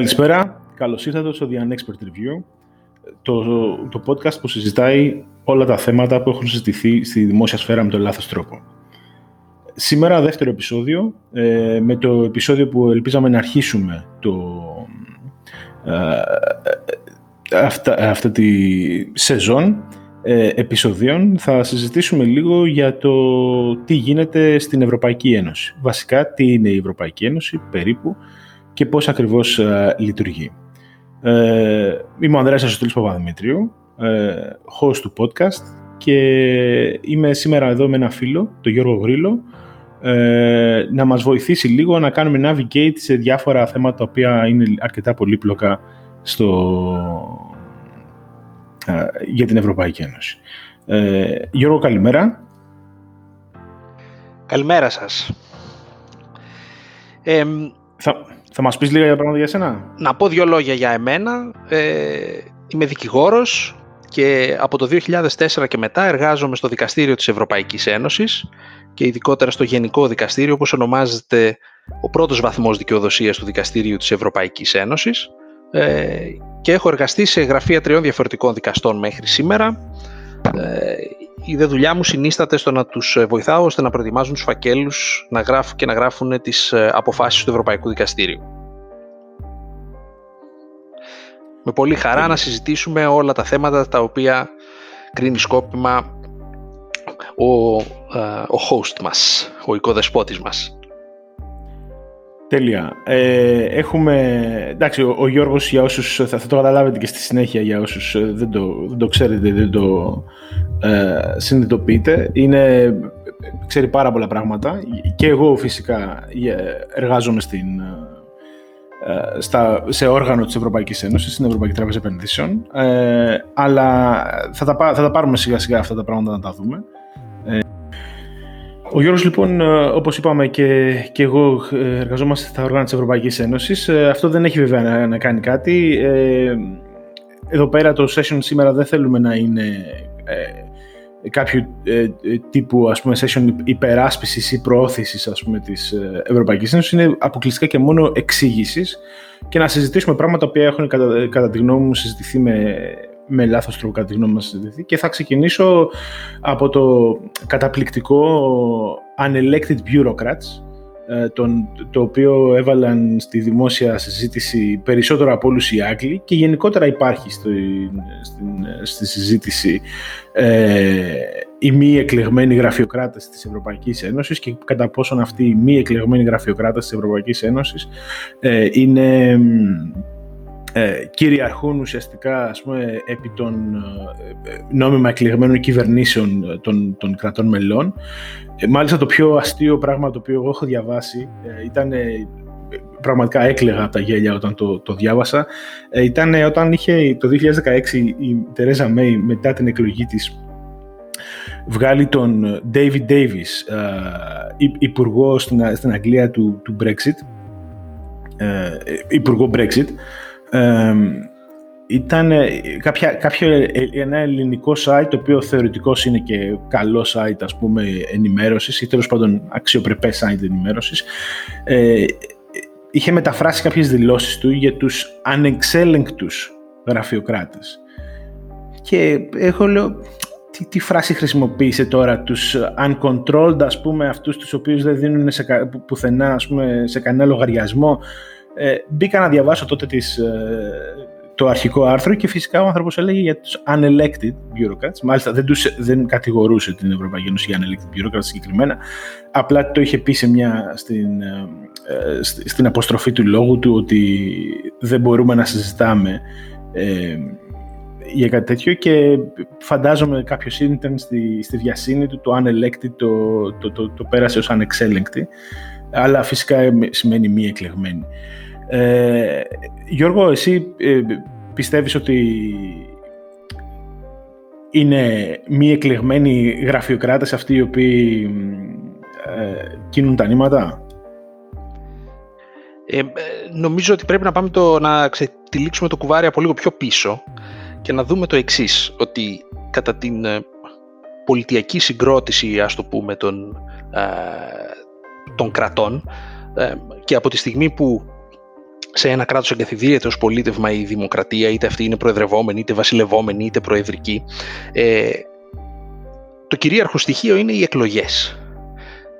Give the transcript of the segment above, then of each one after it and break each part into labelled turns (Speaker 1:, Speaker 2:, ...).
Speaker 1: Καλησπέρα, καλώς ήρθατε στο The Unexpert Review, το, το podcast που συζητάει όλα τα θέματα που έχουν συζητηθεί στη δημόσια σφαίρα με τον λάθος τρόπο. Σήμερα δεύτερο επεισόδιο, ε, με το επεισόδιο που ελπίζαμε να αρχίσουμε το, ε, αυτά, αυτή τη σεζόν ε, επεισοδίων θα συζητήσουμε λίγο για το τι γίνεται στην Ευρωπαϊκή Ένωση. Βασικά, τι είναι η Ευρωπαϊκή Ένωση περίπου και πώς ακριβώς ε, λειτουργεί. Ε, είμαι ο Ανδρέας Ασωτήλης Παπαδημητρίου, ε, host του podcast και είμαι σήμερα εδώ με ένα φίλο, τον Γιώργο Γρήλο, ε, να μας βοηθήσει λίγο να κάνουμε navigate σε διάφορα θέματα τα οποία είναι αρκετά πολύπλοκα στο, ε, για την Ευρωπαϊκή Ένωση. Ε, Γιώργο, καλημέρα.
Speaker 2: Καλημέρα σας.
Speaker 1: Ε, θα, θα μας πεις λίγα για πράγματα για σένα;
Speaker 2: Να πω δύο λόγια για εμένα. Ε, είμαι δικηγόρος και από το 2004 και μετά εργάζομαι στο Δικαστήριο της Ευρωπαϊκής Ένωσης και ειδικότερα στο Γενικό Δικαστήριο όπως ονομάζεται ο πρώτος βαθμός δικαιοδοσίας του Δικαστήριου της Ευρωπαϊκής Ένωσης ε, και έχω εργαστεί σε γραφεία τριών διαφορετικών δικαστών μέχρι σήμερα. Ε, η δε δουλειά μου συνίσταται στο να τους βοηθάω ώστε να προετοιμάζουν τους φακέλους να γράφουν και να γράφουν τις ε, αποφάσεις του Ευρωπαϊκού Δικαστήριου. Με πολύ χαρά να συζητήσουμε όλα τα θέματα τα οποία κρίνει σκόπιμα ο, ο host μας, ο οικοδεσπότης μας.
Speaker 1: Τέλεια. Ε, έχουμε, εντάξει, ο, ο, Γιώργος για όσους, θα, θα, το καταλάβετε και στη συνέχεια για όσους ε, δεν το, δεν το ξέρετε, δεν το ε, συνειδητοποιείτε, είναι, ξέρει πάρα πολλά πράγματα και εγώ φυσικά ε, εργάζομαι στην, ε, στα, σε όργανο της Ευρωπαϊκής Ένωσης, στην Ευρωπαϊκή Τράπεζα Επενδύσεων, ε, αλλά θα τα, θα τα πάρουμε σιγά σιγά αυτά τα πράγματα να τα δούμε. Ο Γιώργος λοιπόν, ε, όπως είπαμε και, και εγώ ε, εργαζόμαστε στα όργανα της Ευρωπαϊκής Ένωσης. Ε, αυτό δεν έχει βέβαια να, κάνει κάτι. Εδώ πέρα το session σήμερα δεν θέλουμε να είναι κάποιο τύπου ας πούμε, session υπεράσπισης ή προώθησης ας πούμε, της Ευρωπαϊκής Ένωσης. Είναι αποκλειστικά και μόνο εξήγησης και να συζητήσουμε πράγματα που έχουν κατά, κατά τη γνώμη μου συζητηθεί με με λάθος τρόπο κατά τη γνώμη μας και θα ξεκινήσω από το καταπληκτικό Unelected Bureaucrats ε, τον, το οποίο έβαλαν στη δημόσια συζήτηση περισσότερο από όλους οι Άγγλοι και γενικότερα υπάρχει στη, στη συζήτηση ε, οι μη εκλεγμένοι γραφειοκράτες της Ευρωπαϊκής Ένωσης και κατά πόσον αυτοί οι μη εκλεγμένοι γραφειοκράτες της Ευρωπαϊκής Ένωσης ε, είναι ε, κυριαρχούν ουσιαστικά ας πούμε, επί των ε, νόμιμα εκλεγμένων κυβερνήσεων των, των κρατών μελών. Ε, μάλιστα το πιο αστείο πράγμα το οποίο εγώ έχω διαβάσει ε, ήταν πραγματικά έκλαιγα από τα γέλια όταν το, το διάβασα. Ήταν όταν είχε το 2016 η Τερέζα Μέη μετά την εκλογή της βγάλει τον David Davis υπουργό στην, στην Αγγλία του, του Brexit. Υπουργό Brexit ήταν κάποια, κάποιο ε, ένα ελληνικό site το οποίο θεωρητικώς είναι και καλό site ας πούμε ενημέρωσης ή τέλος πάντων αξιοπρεπές site ενημέρωσης. Ε, είχε μεταφράσει κάποιες δηλώσεις του για τους ανεξέλεγκτους γραφειοκράτες. Και έχω λέω τι, τι φράση χρησιμοποίησε τώρα τους uncontrolled ας πούμε αυτούς τους οποίους δεν δίνουν σε, πουθενά ας πούμε, σε κανένα λογαριασμό; Ε, μπήκα να διαβάσω τότε τις, ε, το αρχικό άρθρο και φυσικά ο άνθρωπος έλεγε για τους unelected bureaucrats. Μάλιστα δεν, τους, δεν κατηγορούσε την Ευρωπαϊκή Ένωση για unelected bureaucrats συγκεκριμένα. Απλά το είχε πει σε μια, στην, ε, ε στην αποστροφή του λόγου του ότι δεν μπορούμε να συζητάμε ε, για κάτι τέτοιο και φαντάζομαι κάποιος intern στη, στη διασύνη του το unelected το, το, το, το, πέρασε ως ανεξέλεγκτη αλλά φυσικά σημαίνει μη εκλεγμένη. Ε, Γιώργο, εσύ ε, πιστεύεις ότι είναι μη εκλεγμένοι γραφειοκράτες αυτοί οι οποίοι ε, κινούν τα νήματα;
Speaker 2: Ε, νομίζω ότι πρέπει να πάμε το, να ξετυλίξουμε το κουβάρι από λίγο πιο πίσω και να δούμε το εξής, ότι κατά την ε, πολιτιακή συγκρότηση, ας το πούμε, των, των κρατών και από τη στιγμή που σε ένα κράτος εγκαθιδρύεται ως πολίτευμα η δημοκρατία, είτε αυτή είναι προεδρευόμενη, είτε βασιλευόμενη, είτε προεδρική, ε, το κυρίαρχο στοιχείο είναι οι εκλογές.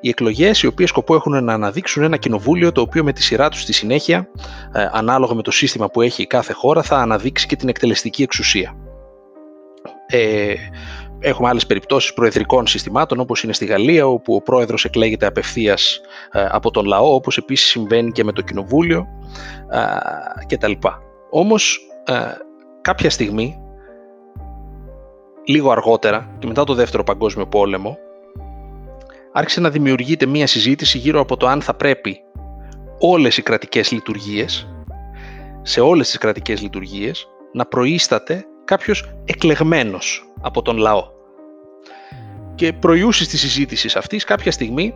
Speaker 2: Οι εκλογές οι οποίες σκοπό έχουν να αναδείξουν ένα κοινοβούλιο το οποίο με τη σειρά τους στη συνέχεια, ε, ανάλογα με το σύστημα που έχει κάθε χώρα, θα αναδείξει και την εκτελεστική εξουσία. Ε, Έχουμε άλλες περιπτώσεις προεδρικών συστημάτων όπως είναι στη Γαλλία όπου ο πρόεδρος εκλέγεται απευθείας ε, από τον λαό όπως επίσης συμβαίνει και με το κοινοβούλιο ε, κτλ. Όμως ε, κάποια στιγμή λίγο αργότερα και μετά το δεύτερο παγκόσμιο πόλεμο άρχισε να δημιουργείται μία συζήτηση γύρω από το αν θα πρέπει όλες οι κρατικές λειτουργίες σε όλες τις κρατικές λειτουργίες να προείσταται κάποιος εκλεγμένος από τον λαό. Και προϊούσεις της συζήτησης αυτής κάποια στιγμή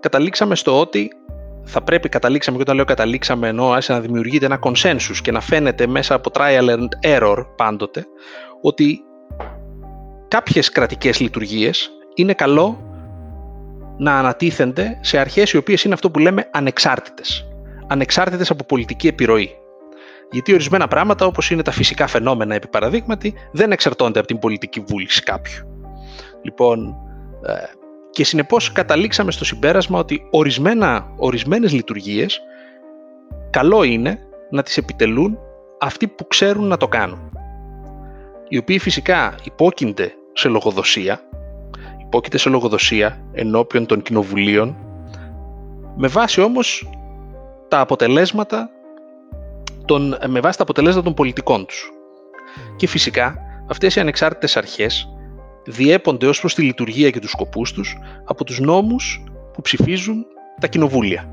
Speaker 2: καταλήξαμε στο ότι θα πρέπει, καταλήξαμε και όταν λέω καταλήξαμε ενώ άρχισε να δημιουργείται ένα consensus και να φαίνεται μέσα από trial and error πάντοτε ότι κάποιες κρατικές λειτουργίες είναι καλό να ανατίθενται σε αρχές οι οποίες είναι αυτό που λέμε ανεξάρτητες. Ανεξάρτητες από πολιτική επιρροή. Γιατί ορισμένα πράγματα, όπως είναι τα φυσικά φαινόμενα, επί παραδείγματι, δεν εξαρτώνται από την πολιτική βούληση κάποιου. Λοιπόν, ε, και συνεπώς καταλήξαμε στο συμπέρασμα ότι ορισμένα, ορισμένες λειτουργίες καλό είναι να τις επιτελούν αυτοί που ξέρουν να το κάνουν. Οι οποίοι φυσικά υπόκεινται σε λογοδοσία, υπόκειται σε λογοδοσία ενώπιον των κοινοβουλίων, με βάση όμως τα αποτελέσματα των, με βάση τα αποτελέσματα των πολιτικών τους. Και φυσικά αυτές οι ανεξάρτητες αρχές διέπονται ως προς τη λειτουργία και τους σκοπούς τους από τους νόμους που ψηφίζουν τα κοινοβούλια.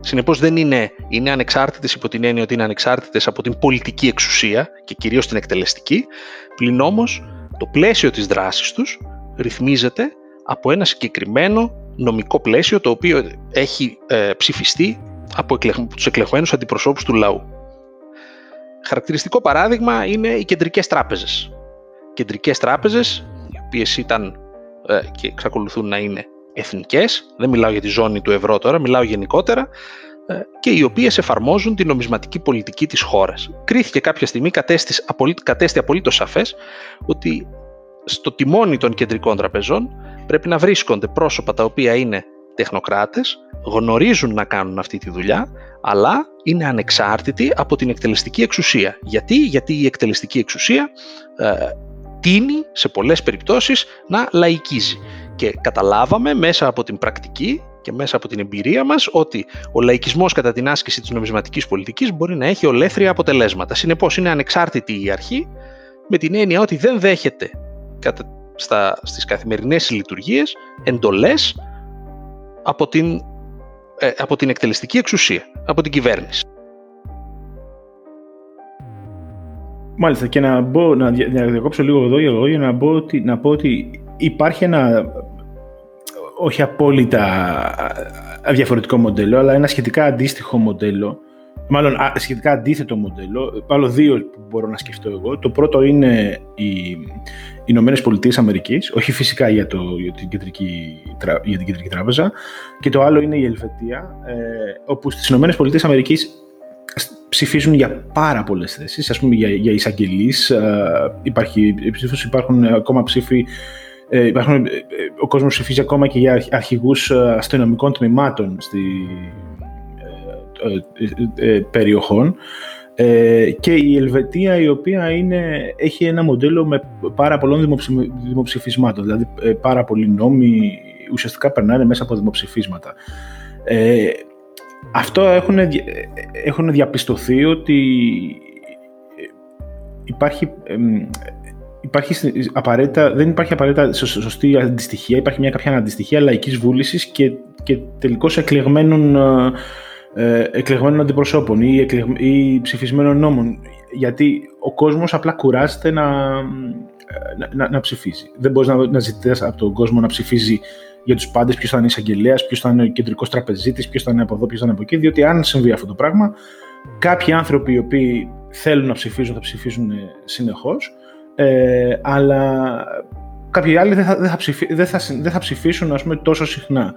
Speaker 2: Συνεπώς δεν είναι, είναι ανεξάρτητες υπό την έννοια ότι είναι ανεξάρτητες από την πολιτική εξουσία και κυρίως την εκτελεστική, πλην όμως το πλαίσιο της δράσης τους ρυθμίζεται από ένα συγκεκριμένο νομικό πλαίσιο το οποίο έχει ε, ψηφιστεί από τους εκλεγμένους αντιπροσώπους του λαού. Χαρακτηριστικό παράδειγμα είναι οι κεντρικές τράπεζες. Κεντρικές τράπεζες, οι οποίες ήταν ε, και εξακολουθούν να είναι εθνικές, δεν μιλάω για τη ζώνη του ευρώ τώρα, μιλάω γενικότερα, ε, και οι οποίες εφαρμόζουν την νομισματική πολιτική της χώρας. Κρίθηκε κάποια στιγμή, κατέστη, κατέστη απολύτως σαφές, ότι στο τιμόνι των κεντρικών τραπεζών πρέπει να βρίσκονται πρόσωπα τα οποία είναι τεχνοκράτες, γνωρίζουν να κάνουν αυτή τη δουλειά, αλλά είναι ανεξάρτητοι από την εκτελεστική εξουσία. Γιατί, Γιατί η εκτελεστική εξουσία ε, τίνει σε πολλές περιπτώσεις να λαϊκίζει. Και καταλάβαμε μέσα από την πρακτική και μέσα από την εμπειρία μας ότι ο λαϊκισμός κατά την άσκηση της νομισματικής πολιτικής μπορεί να έχει ολέθρια αποτελέσματα. Συνεπώς είναι ανεξάρτητη η αρχή με την έννοια ότι δεν δέχεται κατά, στα, στις καθημερινές λειτουργίες εντολές από την, ε, από την εκτελεστική εξουσία, από την κυβέρνηση.
Speaker 1: Μάλιστα και να, μπω, να διακόψω λίγο εδώ για να, μπω ότι, να πω ότι υπάρχει ένα όχι απόλυτα διαφορετικό μοντέλο, αλλά ένα σχετικά αντίστοιχο μοντέλο, μάλλον σχετικά αντίθετο μοντέλο, πάλι δύο που μπορώ να σκεφτώ εγώ. Το πρώτο είναι οι Ηνωμένες Πολιτείες Αμερικής, όχι φυσικά για, το, για, την κεντρική, για την κεντρική τράπεζα, και το άλλο είναι η Ελβετία, ε, όπου στις Ηνωμένες Πολιτείες Αμερικής ψηφίζουν για πάρα πολλές θέσεις, ας πούμε για, για εισαγγελείς. Ε, υπάρχει υπάρχουν ακόμα ψήφοι. Ε, υπάρχουν, ε, ο κόσμος ψηφίζει ακόμα και για αρχηγούς αστυνομικών τμήματων στη, περιοχών. Και η Ελβετία η οποία είναι, έχει ένα μοντέλο με πάρα πολλών δημοψηφισμάτων. Δηλαδή πάρα πολλοί νόμοι ουσιαστικά περνάνε μέσα από δημοψηφίσματα. Αυτό έχουν, έχουν διαπιστωθεί ότι υπάρχει, υπάρχει απαραίτητα, δεν υπάρχει απαραίτητα σωστή αντιστοιχεία, υπάρχει μια κάποια αντιστοιχεία λαϊκής βούλησης και, και τελικώς εκλεγμένων, ε, εκλεγμένων αντιπροσώπων ή, ή ψηφισμένων νόμων. Γιατί ο κόσμος απλά κουράζεται να, να, να, να ψηφίζει. Δεν μπορείς να, να ζητάς από τον κόσμο να ψηφίζει για τους πάντες, ποιος θα είναι εισαγγελέας, ποιος θα είναι ο κεντρικός τραπεζίτης, ποιος θα είναι από εδώ, ποιος θα είναι από εκεί. Διότι αν συμβεί αυτό το πράγμα, κάποιοι άνθρωποι οι οποίοι θέλουν να ψηφίζουν θα ψηφίζουν συνεχώς, ε, αλλά κάποιοι άλλοι δεν θα, δεν θα, ψηφί, δεν θα, δεν θα ψηφίσουν ας πούμε, τόσο συχνά.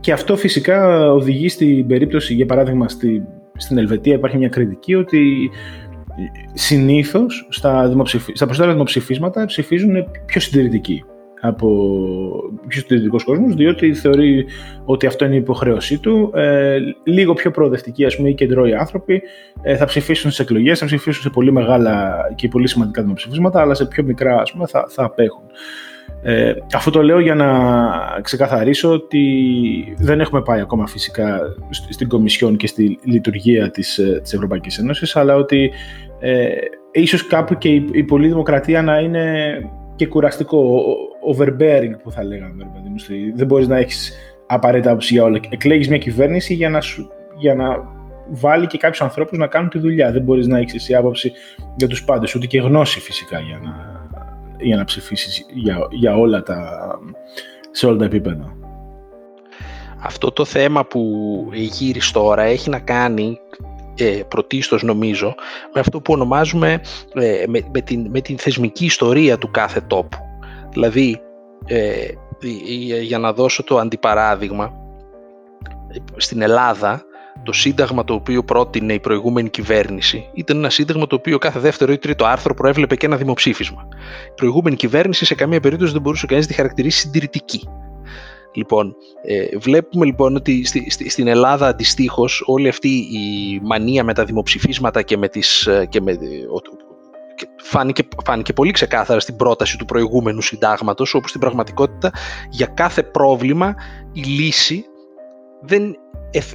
Speaker 1: Και αυτό φυσικά οδηγεί στην περίπτωση, για παράδειγμα, στη, στην Ελβετία υπάρχει μια κριτική ότι συνήθως στα, δημοψηφι... στα περισσότερα δημοψηφίσματα ψηφίζουν πιο συντηρητικοί από πιο συντηρητικό κόσμο, διότι θεωρεί ότι αυτό είναι η υποχρέωσή του. Ε, λίγο πιο προοδευτικοί, ας πούμε, οι κεντρώοι άνθρωποι ε, θα ψηφίσουν στις εκλογές, θα ψηφίσουν σε πολύ μεγάλα και πολύ σημαντικά δημοψηφίσματα, αλλά σε πιο μικρά, ας πούμε, θα, θα απέχουν. Ε, αυτό το λέω για να ξεκαθαρίσω ότι δεν έχουμε πάει ακόμα φυσικά στην Κομισιόν και στη λειτουργία της, ε, της Ευρωπαϊκής Ένωσης, αλλά ότι ε, ίσως κάπου και η, η πολλή δημοκρατία να είναι και κουραστικό, overbearing που θα λέγαμε. Δεν μπορείς να έχεις απαραίτητα άποψη για όλα. Εκλέγεις μια κυβέρνηση για να, σου, για να βάλει και κάποιους ανθρώπους να κάνουν τη δουλειά. Δεν μπορείς να έχεις εσύ άποψη για τους πάντες, ούτε και γνώση φυσικά για να, για να ψηφίσεις για, για όλα τα, σε όλα τα επίπεδα.
Speaker 2: Αυτό το θέμα που γύρισε τώρα έχει να κάνει ε, πρωτίστως νομίζω με αυτό που ονομάζουμε ε, με, με, την, με την θεσμική ιστορία του κάθε τόπου. Δηλαδή, ε, για να δώσω το αντιπαράδειγμα, στην Ελλάδα το σύνταγμα το οποίο πρότεινε η προηγούμενη κυβέρνηση ήταν ένα σύνταγμα το οποίο κάθε δεύτερο ή τρίτο άρθρο προέβλεπε και ένα δημοψήφισμα. Η προηγούμενη κυβέρνηση σε καμία περίπτωση δεν μπορούσε κανείς να τη χαρακτηρίσει συντηρητική. Λοιπόν, ε, βλέπουμε λοιπόν ότι στη, στη, στην Ελλάδα αντιστοίχως όλη αυτή η μανία με τα δημοψηφίσματα και με τις, ε, και με, φάνηκε, φάνηκε πολύ ξεκάθαρα στην πρόταση του προηγούμενου συντάγματος όπου στην πραγματικότητα για κάθε πρόβλημα η λύση δεν,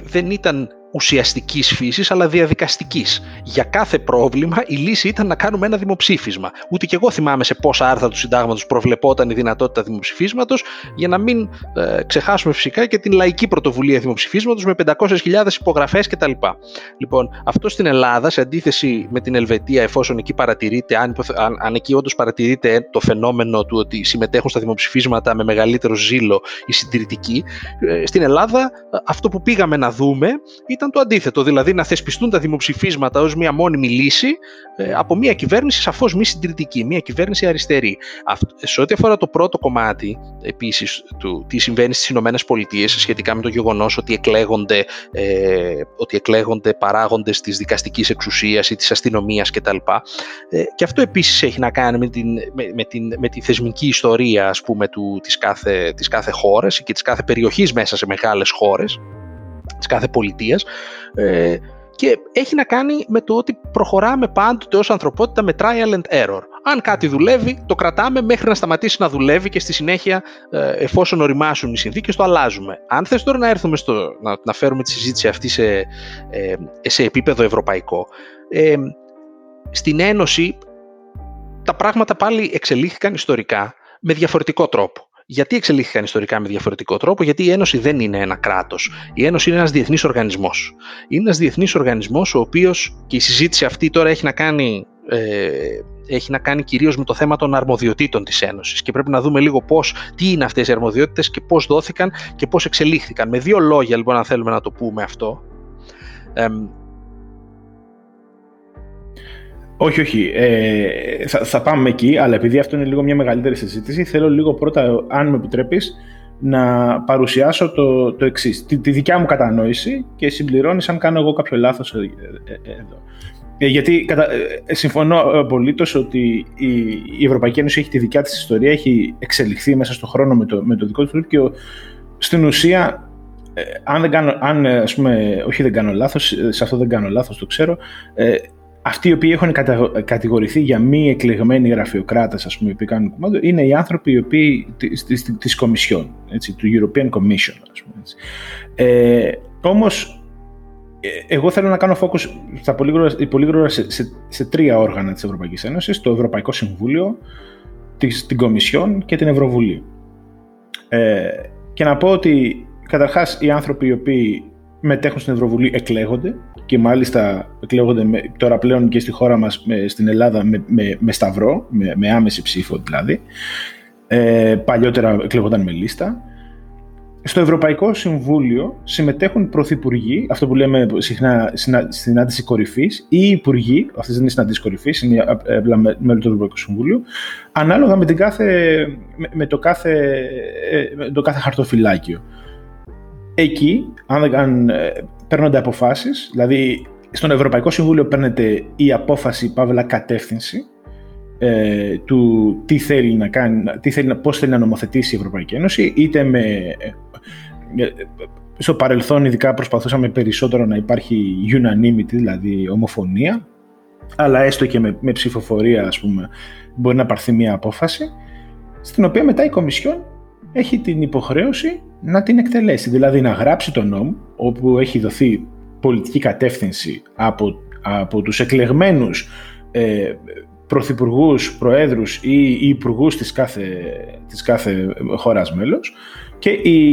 Speaker 2: δεν ήταν ουσιαστικής φύσης, αλλά διαδικαστικής. Για κάθε πρόβλημα η λύση ήταν να κάνουμε ένα δημοψήφισμα. Ούτε και εγώ θυμάμαι σε πόσα άρθρα του συντάγματος προβλεπόταν η δυνατότητα δημοψηφίσματος, για να μην ε, ξεχάσουμε φυσικά και την λαϊκή πρωτοβουλία δημοψηφίσματος με 500.000 υπογραφές κτλ. Λοιπόν, αυτό στην Ελλάδα, σε αντίθεση με την Ελβετία, εφόσον εκεί παρατηρείται, αν, αν, αν εκεί όντως παρατηρείται το φαινόμενο του ότι συμμετέχουν στα δημοψηφίσματα με μεγαλύτερο ζήλο οι συντηρητικοί, ε, στην Ελλάδα ε, αυτό που πήγαμε να δούμε ήταν το αντίθετο, δηλαδή να θεσπιστούν τα δημοψηφίσματα ως μια μόνιμη λύση ε, από μια κυβέρνηση σαφώς μη συντηρητική, μια κυβέρνηση αριστερή. σε ό,τι αφορά το πρώτο κομμάτι επίσης του τι συμβαίνει στις Ηνωμένες Πολιτείες σχετικά με το γεγονός ότι εκλέγονται, ε, ότι εκλέγονται παράγοντες της δικαστικής εξουσίας ή της αστυνομίας κτλ. Ε, και αυτό επίσης έχει να κάνει με, την, με, με, την, με τη θεσμική ιστορία ας πούμε, του, της, κάθε, της κάθε χώρας και της κάθε περιοχής μέσα σε μεγάλες χώρες της κάθε πολιτείας ε, και έχει να κάνει με το ότι προχωράμε πάντοτε ως ανθρωπότητα με trial and error. Αν κάτι δουλεύει, το κρατάμε μέχρι να σταματήσει να δουλεύει και στη συνέχεια, ε, εφόσον οριμάσουν οι συνθήκες, το αλλάζουμε. Αν θες τώρα να έρθουμε στο, να, να φέρουμε τη συζήτηση αυτή σε, ε, σε επίπεδο ευρωπαϊκό, ε, στην Ένωση τα πράγματα πάλι εξελίχθηκαν ιστορικά με διαφορετικό τρόπο. Γιατί εξελίχθηκαν ιστορικά με διαφορετικό τρόπο, Γιατί η Ένωση δεν είναι ένα κράτος. Η Ένωση είναι ένας διεθνής οργανισμός. Είναι ένας διεθνής οργανισμός, ο οποίος και η συζήτηση αυτή τώρα έχει να κάνει. Ε, έχει να κάνει κυρίως με το θέμα των αρμοδιοτήτων της Ένωσης και πρέπει να δούμε λίγο πώς, τι είναι αυτές οι αρμοδιότητες και πώς δόθηκαν και πώς εξελίχθηκαν. Με δύο λόγια λοιπόν αν θέλουμε να το πούμε αυτό.
Speaker 1: Όχι, όχι. Ε, θα, θα πάμε εκεί, αλλά επειδή αυτό είναι λίγο μια μεγαλύτερη συζήτηση, θέλω λίγο πρώτα, αν με επιτρέπεις, να παρουσιάσω το, το εξής. Τη, τη, δικιά μου κατανόηση και συμπληρώνεις αν κάνω εγώ κάποιο λάθος ε, ε, εδώ. Ε, γιατί κατα, συμφωνώ απολύτως ότι η, η Ευρωπαϊκή Ένωση έχει τη δικιά της ιστορία, έχει εξελιχθεί μέσα στον χρόνο με το, με το δικό του και στην ουσία αν δεν κάνω, αν, ας πούμε, όχι δεν κάνω λάθος, σε αυτό δεν κάνω λάθος, το ξέρω, αυτοί οι οποίοι έχουν κατηγορηθεί για μη εκλεγμένοι γραφειοκράτες, ας πούμε, οι οποίοι κάνουν κομμάτι, είναι οι άνθρωποι οι οποίοι της, της, Κομισιόν, έτσι, του European Commission, ας πούμε. Έτσι. Ε, όμως, ε, εγώ θέλω να κάνω focus στα πολύ γρήγορα, πολύ γρήγορα σε, σε, σε, τρία όργανα της Ευρωπαϊκής Ένωσης, το Ευρωπαϊκό Συμβούλιο, της, την Κομισιόν και την Ευρωβουλή. Ε, και να πω ότι καταρχάς οι άνθρωποι οι οποίοι μετέχουν στην Ευρωβουλή εκλέγονται και μάλιστα εκλέγονται με, τώρα πλέον και στη χώρα μας με, στην Ελλάδα με, με, με σταυρό, με, με, άμεση ψήφο δηλαδή. Ε, παλιότερα εκλέγονταν με λίστα. Στο Ευρωπαϊκό Συμβούλιο συμμετέχουν πρωθυπουργοί, αυτό που λέμε συχνά συνάντηση κορυφής, ή υπουργοί, αυτές δεν είναι συνάντηση κορυφής, είναι απλά μέλη του Ευρωπαϊκού Συμβούλου, ανάλογα με, την κάθε, με, το, κάθε, ε, με το κάθε χαρτοφυλάκιο. Εκεί, αν, αν παίρνονται αποφάσεις, δηλαδή στον Ευρωπαϊκό Συμβούλιο παίρνεται η απόφαση, παύλα κατεύθυνση, ε, του τι θέλει να κάνει, τι θέλει, πώς θέλει να νομοθετήσει η Ευρωπαϊκή Ένωση, είτε με... Ε, ε, στο παρελθόν ειδικά προσπαθούσαμε περισσότερο να υπάρχει unanimity, δηλαδή ομοφωνία, αλλά έστω και με, με ψηφοφορία ας πούμε μπορεί να πάρθει μια απόφαση, στην οποία μετά η Κομισιόν έχει την υποχρέωση να την εκτελέσει, δηλαδή να γράψει τον νόμο όπου έχει δοθεί πολιτική κατεύθυνση από, από τους εκλεγμένους ε, πρωθυπουργούς, προέδρους ή υπουργούς της κάθε, της κάθε χώρας μέλος και η,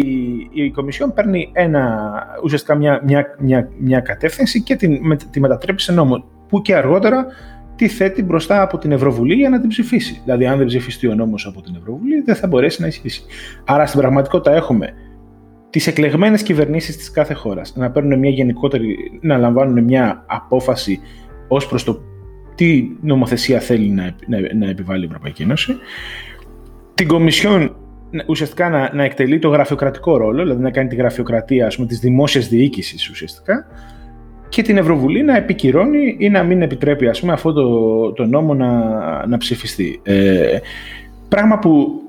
Speaker 1: η Κομισιόν παίρνει ένα, ουσιαστικά μια, μια, μια, μια κατεύθυνση και την, με, τη μετατρέπει σε νόμο που και αργότερα τη θέτει μπροστά από την Ευρωβουλή για να την ψηφίσει. Δηλαδή αν δεν ψηφιστεί ο νόμος από την Ευρωβουλή δεν θα μπορέσει να ισχύσει. Άρα στην πραγματικότητα έχουμε τις εκλεγμένες κυβερνήσεις της κάθε χώρας να παίρνουν μια γενικότερη, να λαμβάνουν μια απόφαση ως προς το τι νομοθεσία θέλει να, να, να επιβάλλει η Ευρωπαϊκή Ένωση. Την Κομισιόν ουσιαστικά να, να εκτελεί το γραφειοκρατικό ρόλο, δηλαδή να κάνει τη γραφειοκρατία της δημόσιας διοίκησης ουσιαστικά και την Ευρωβουλή να επικυρώνει ή να μην επιτρέπει ας πούμε, αυτό το, το νόμο να, να ψηφιστεί. Ε, πράγμα που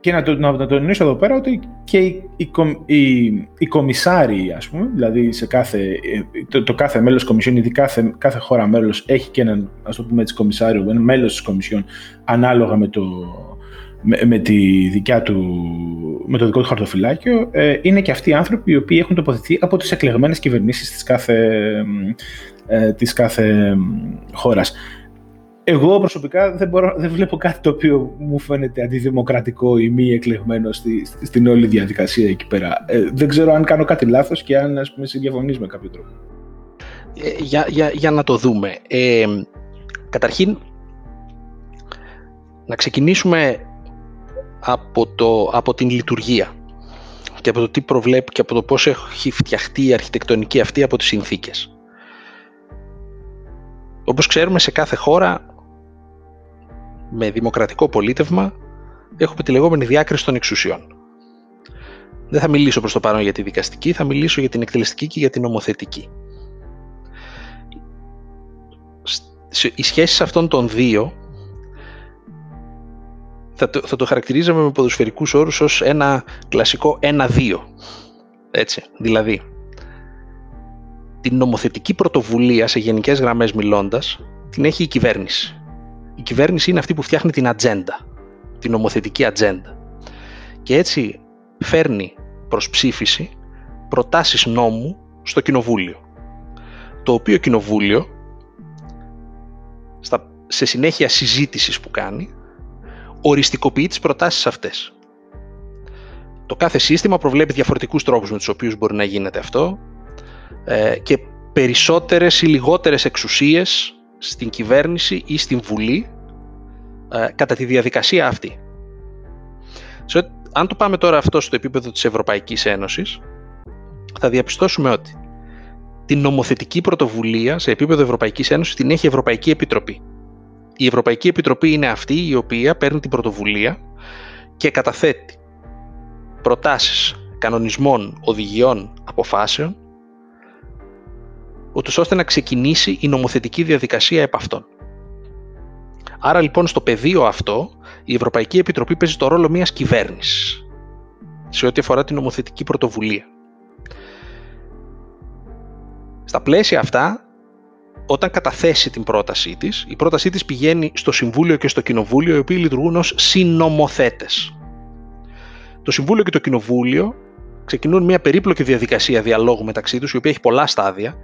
Speaker 1: και να, το, να, τονίσω εδώ πέρα ότι και οι, οι, οι, κομισάροι, ας πούμε, δηλαδή σε κάθε, το, το κάθε μέλος της Κομισιόν, ειδικά κάθε, κάθε χώρα μέλος έχει και έναν, ας το πούμε έτσι, κομισάριο, ένα μέλος της Κομισιόν, ανάλογα με το, με, με, τη δικιά του, με το δικό του χαρτοφυλάκιο, ε, είναι και αυτοί οι άνθρωποι οι οποίοι έχουν τοποθετηθεί από τις εκλεγμένες κυβερνήσεις της κάθε, ε, της κάθε χώρας. Εγώ προσωπικά δεν, μπορώ, δεν βλέπω κάτι το οποίο μου φαίνεται αντιδημοκρατικό ή μη εκλεγμένο στη, στην όλη διαδικασία εκεί πέρα. Ε, δεν ξέρω αν κάνω κάτι λάθος και αν ας πούμε συμδιαφωνείς με κάποιο τρόπο.
Speaker 2: Ε, για, για, για να το δούμε. Ε, καταρχήν, να ξεκινήσουμε από, το, από την λειτουργία και από το τι προβλέπει και από το πώς έχει φτιαχτεί η αρχιτεκτονική αυτή από τις συνθήκες. Όπως ξέρουμε σε κάθε χώρα με δημοκρατικό πολίτευμα έχουμε τη λεγόμενη διάκριση των εξουσιών. Δεν θα μιλήσω προς το παρόν για τη δικαστική, θα μιλήσω για την εκτελεστική και για την νομοθετική. Οι σχέσεις αυτών των δύο θα το, θα το χαρακτηρίζαμε με ποδοσφαιρικούς όρους ως ένα κλασικό 1-2. Έτσι, δηλαδή την νομοθετική πρωτοβουλία σε γενικές γραμμές μιλώντας την έχει η κυβέρνηση. Η κυβέρνηση είναι αυτή που φτιάχνει την ατζέντα, την νομοθετική ατζέντα. Και έτσι φέρνει προς ψήφιση προτάσεις νόμου στο κοινοβούλιο. Το οποίο κοινοβούλιο, στα, σε συνέχεια συζήτησης που κάνει, οριστικοποιεί τις προτάσεις αυτές. Το κάθε σύστημα προβλέπει διαφορετικούς τρόπους με τους οποίους μπορεί να γίνεται αυτό ε, και περισσότερες ή λιγότερες εξουσίες στην κυβέρνηση ή στην Βουλή ε, κατά τη διαδικασία αυτή. αν το πάμε τώρα αυτό στο επίπεδο της Ευρωπαϊκής Ένωσης, θα διαπιστώσουμε ότι την νομοθετική πρωτοβουλία σε επίπεδο Ευρωπαϊκής Ένωσης την έχει η Ευρωπαϊκή Επιτροπή. Η Ευρωπαϊκή Επιτροπή είναι αυτή η οποία παίρνει την πρωτοβουλία και καταθέτει προτάσεις κανονισμών, οδηγιών, αποφάσεων ούτως ώστε να ξεκινήσει η νομοθετική διαδικασία επ' αυτών. Άρα λοιπόν στο πεδίο αυτό η Ευρωπαϊκή Επιτροπή παίζει το ρόλο μιας κυβέρνησης σε ό,τι αφορά την νομοθετική πρωτοβουλία. Στα πλαίσια αυτά, όταν καταθέσει την πρότασή της, η πρότασή της πηγαίνει στο Συμβούλιο και στο Κοινοβούλιο, οι οποίοι λειτουργούν ως συνομοθέτες. Το Συμβούλιο και το Κοινοβούλιο ξεκινούν μια περίπλοκη διαδικασία διαλόγου μεταξύ τους, η οποία έχει πολλά στάδια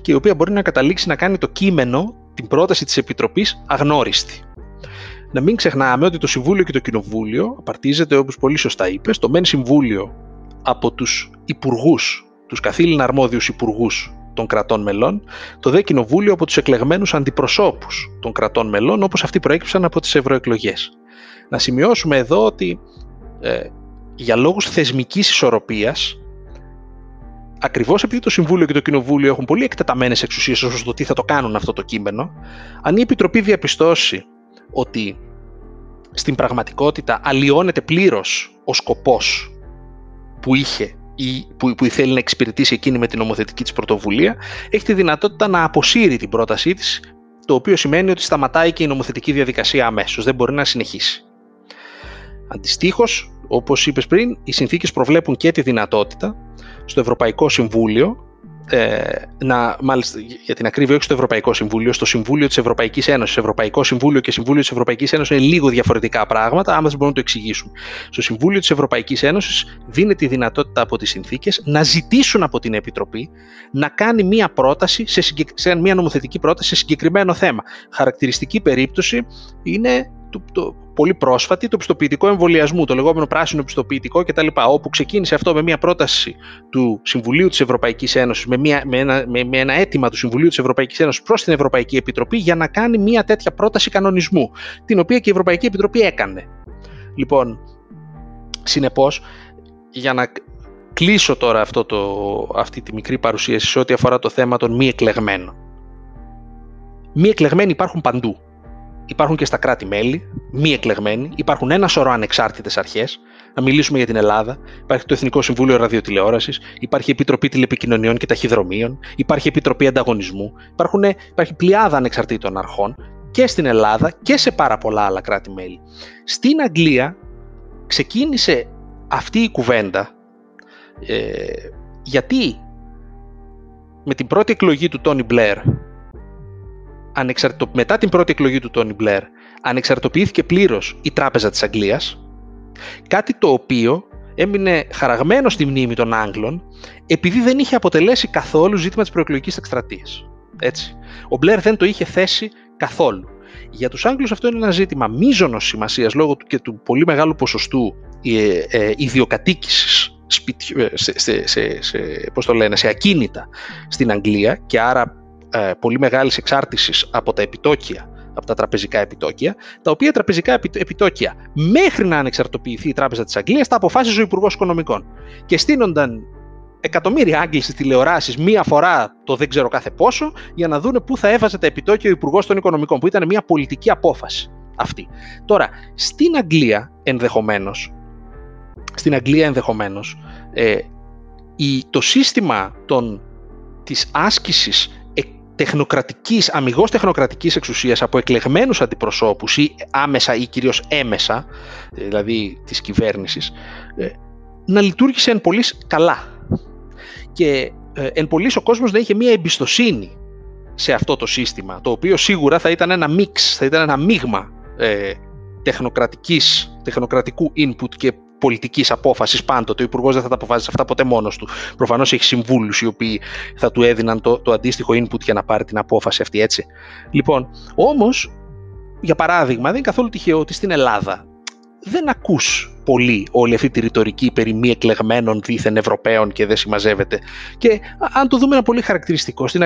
Speaker 2: και η οποία μπορεί να καταλήξει να κάνει το κείμενο, την πρόταση της Επιτροπής, αγνώριστη. Να μην ξεχνάμε ότι το Συμβούλιο και το Κοινοβούλιο απαρτίζεται, όπως πολύ σωστά είπες, το μεν Συμβούλιο από τους υπουργούς, τους καθήλυνα αρμόδιους υπουργούς των κρατών μελών, το δε Κοινοβούλιο από τους εκλεγμένους αντιπροσώπους των κρατών μελών, όπως αυτοί προέκυψαν από τις ευρωεκλογές. Να σημειώσουμε εδώ ότι ε, για λόγους θεσμικής ισορροπίας ακριβώς επειδή το Συμβούλιο και το Κοινοβούλιο έχουν πολύ εκτεταμένες εξουσίες όσο το τι θα το κάνουν αυτό το κείμενο, αν η Επιτροπή διαπιστώσει ότι στην πραγματικότητα αλλοιώνεται πλήρως ο σκοπός που είχε ή που, που θέλει να εξυπηρετήσει εκείνη με την νομοθετική της πρωτοβουλία, έχει τη δυνατότητα να αποσύρει την πρότασή της, το οποίο σημαίνει ότι σταματάει και η νομοθετική διαδικασία αμέσως, δεν μπορεί να συνεχίσει. Αντιστοίχως, όπως είπες πριν, οι συνθήκες προβλέπουν και τη δυνατότητα στο Ευρωπαϊκό Συμβούλιο ε, να, μάλιστα για την ακρίβεια, όχι στο Ευρωπαϊκό Συμβούλιο, στο Συμβούλιο της Ευρωπαϊκής Ένωσης. Ευρωπαϊκό Συμβούλιο και Συμβούλιο της Ευρωπαϊκής Ένωσης είναι λίγο διαφορετικά πράγματα, άμα δεν μπορούν να το εξηγήσουν. Στο Συμβούλιο της Ευρωπαϊκής Ένωσης δίνεται η δυνατότητα από τις συνθήκες να ζητήσουν από την Επιτροπή να κάνει μία πρόταση, σε, σε μία νομοθετική πρόταση σε συγκεκριμένο θέμα. Χαρακτηριστική περίπτωση είναι το, το, πολύ πρόσφατη, το πιστοποιητικό εμβολιασμού, το λεγόμενο πράσινο πιστοποιητικό κτλ. Όπου ξεκίνησε αυτό με μια πρόταση του Συμβουλίου της Ευρωπαϊκής Ένωσης, με, μια, με, ένα, με, με ένα αίτημα του Συμβουλίου της Ευρωπαϊκής Ένωσης προς την Ευρωπαϊκή Επιτροπή για να κάνει μια τέτοια πρόταση κανονισμού, την οποία και η Ευρωπαϊκή Επιτροπή έκανε. Λοιπόν, συνεπώς, για να κλείσω τώρα αυτό το, αυτή τη μικρή παρουσίαση σε ό,τι αφορά το θέμα των μη εκλεγμένων. Μη εκλεγμένοι υπάρχουν παντού υπάρχουν και στα κράτη-μέλη, μη εκλεγμένοι, υπάρχουν ένα σωρό ανεξάρτητες αρχές. Να μιλήσουμε για την Ελλάδα. Υπάρχει το Εθνικό Συμβούλιο Ραδιοτηλεόρασης, υπάρχει η Επιτροπή Τηλεπικοινωνιών και Ταχυδρομείων, υπάρχει η Επιτροπή Ανταγωνισμού, υπάρχουν, υπάρχει πλειάδα ανεξαρτήτων αρχών και στην Ελλάδα και σε πάρα πολλά άλλα κράτη-μέλη. Στην Αγγλία ξεκίνησε αυτή η κουβέντα ε, γιατί με την πρώτη εκλογή του Τόνι Μπλερ ανεξαρτητο... μετά την πρώτη εκλογή του Τόνι Μπλερ, ανεξαρτητοποιήθηκε πλήρως η Τράπεζα της Αγγλίας, κάτι το οποίο έμεινε χαραγμένο στη μνήμη των Άγγλων, επειδή δεν είχε αποτελέσει καθόλου ζήτημα της προεκλογικής εκστρατείας. Έτσι. Ο Μπλερ δεν το είχε θέσει καθόλου. Για τους Άγγλους αυτό είναι ένα ζήτημα μείζωνος σημασίας λόγω του και του πολύ μεγάλου ποσοστού ε, ε, ιδιοκατοίκησης ε, σε, σε, σε, σε, πώς το λένε, σε ακίνητα στην Αγγλία και άρα ε, πολύ μεγάλης εξάρτησης από τα επιτόκια από τα τραπεζικά επιτόκια, τα οποία τραπεζικά επιτόκια μέχρι να ανεξαρτοποιηθεί η Τράπεζα της Αγγλίας τα αποφάσιζε ο Υπουργός Οικονομικών. Και στείνονταν εκατομμύρια Άγγλοι στις τηλεοράσεις μία φορά το δεν ξέρω κάθε πόσο για να δούνε πού θα έβαζε τα επιτόκια ο Υπουργός των Οικονομικών, που ήταν μια πολιτική απόφαση αυτή. Τώρα, στην Αγγλία ενδεχομένως, στην Αγγλία ενδεχομένως, ε, το σύστημα των, της άσκησης τεχνοκρατικής, αμυγός τεχνοκρατικής εξουσίας από εκλεγμένους αντιπροσώπους ή άμεσα ή κυρίως έμεσα, δηλαδή της κυβέρνησης, ε, να λειτουργήσε εν πολλής καλά. Και ε, εν πολλής ο κόσμος να είχε μία εμπιστοσύνη σε αυτό το σύστημα, το οποίο σίγουρα θα ήταν ένα μίξ, θα ήταν ένα μείγμα ε, τεχνοκρατικής, τεχνοκρατικού input και πολιτικής απόφασης πάντοτε. Ο Υπουργός δεν θα τα αποφάσει αυτά ποτέ μόνος του. Προφανώς έχει συμβούλους οι οποίοι θα του έδιναν το, το αντίστοιχο input για να πάρει την απόφαση αυτή, έτσι. Λοιπόν, όμως, για παράδειγμα, δεν είναι καθόλου τυχαίο ότι στην Ελλάδα δεν ακούς πολύ όλη αυτή τη ρητορική περί μη εκλεγμένων δίθεν Ευρωπαίων και δεν συμμαζεύεται. Και αν το δούμε ένα πολύ χαρακτηριστικό, στην,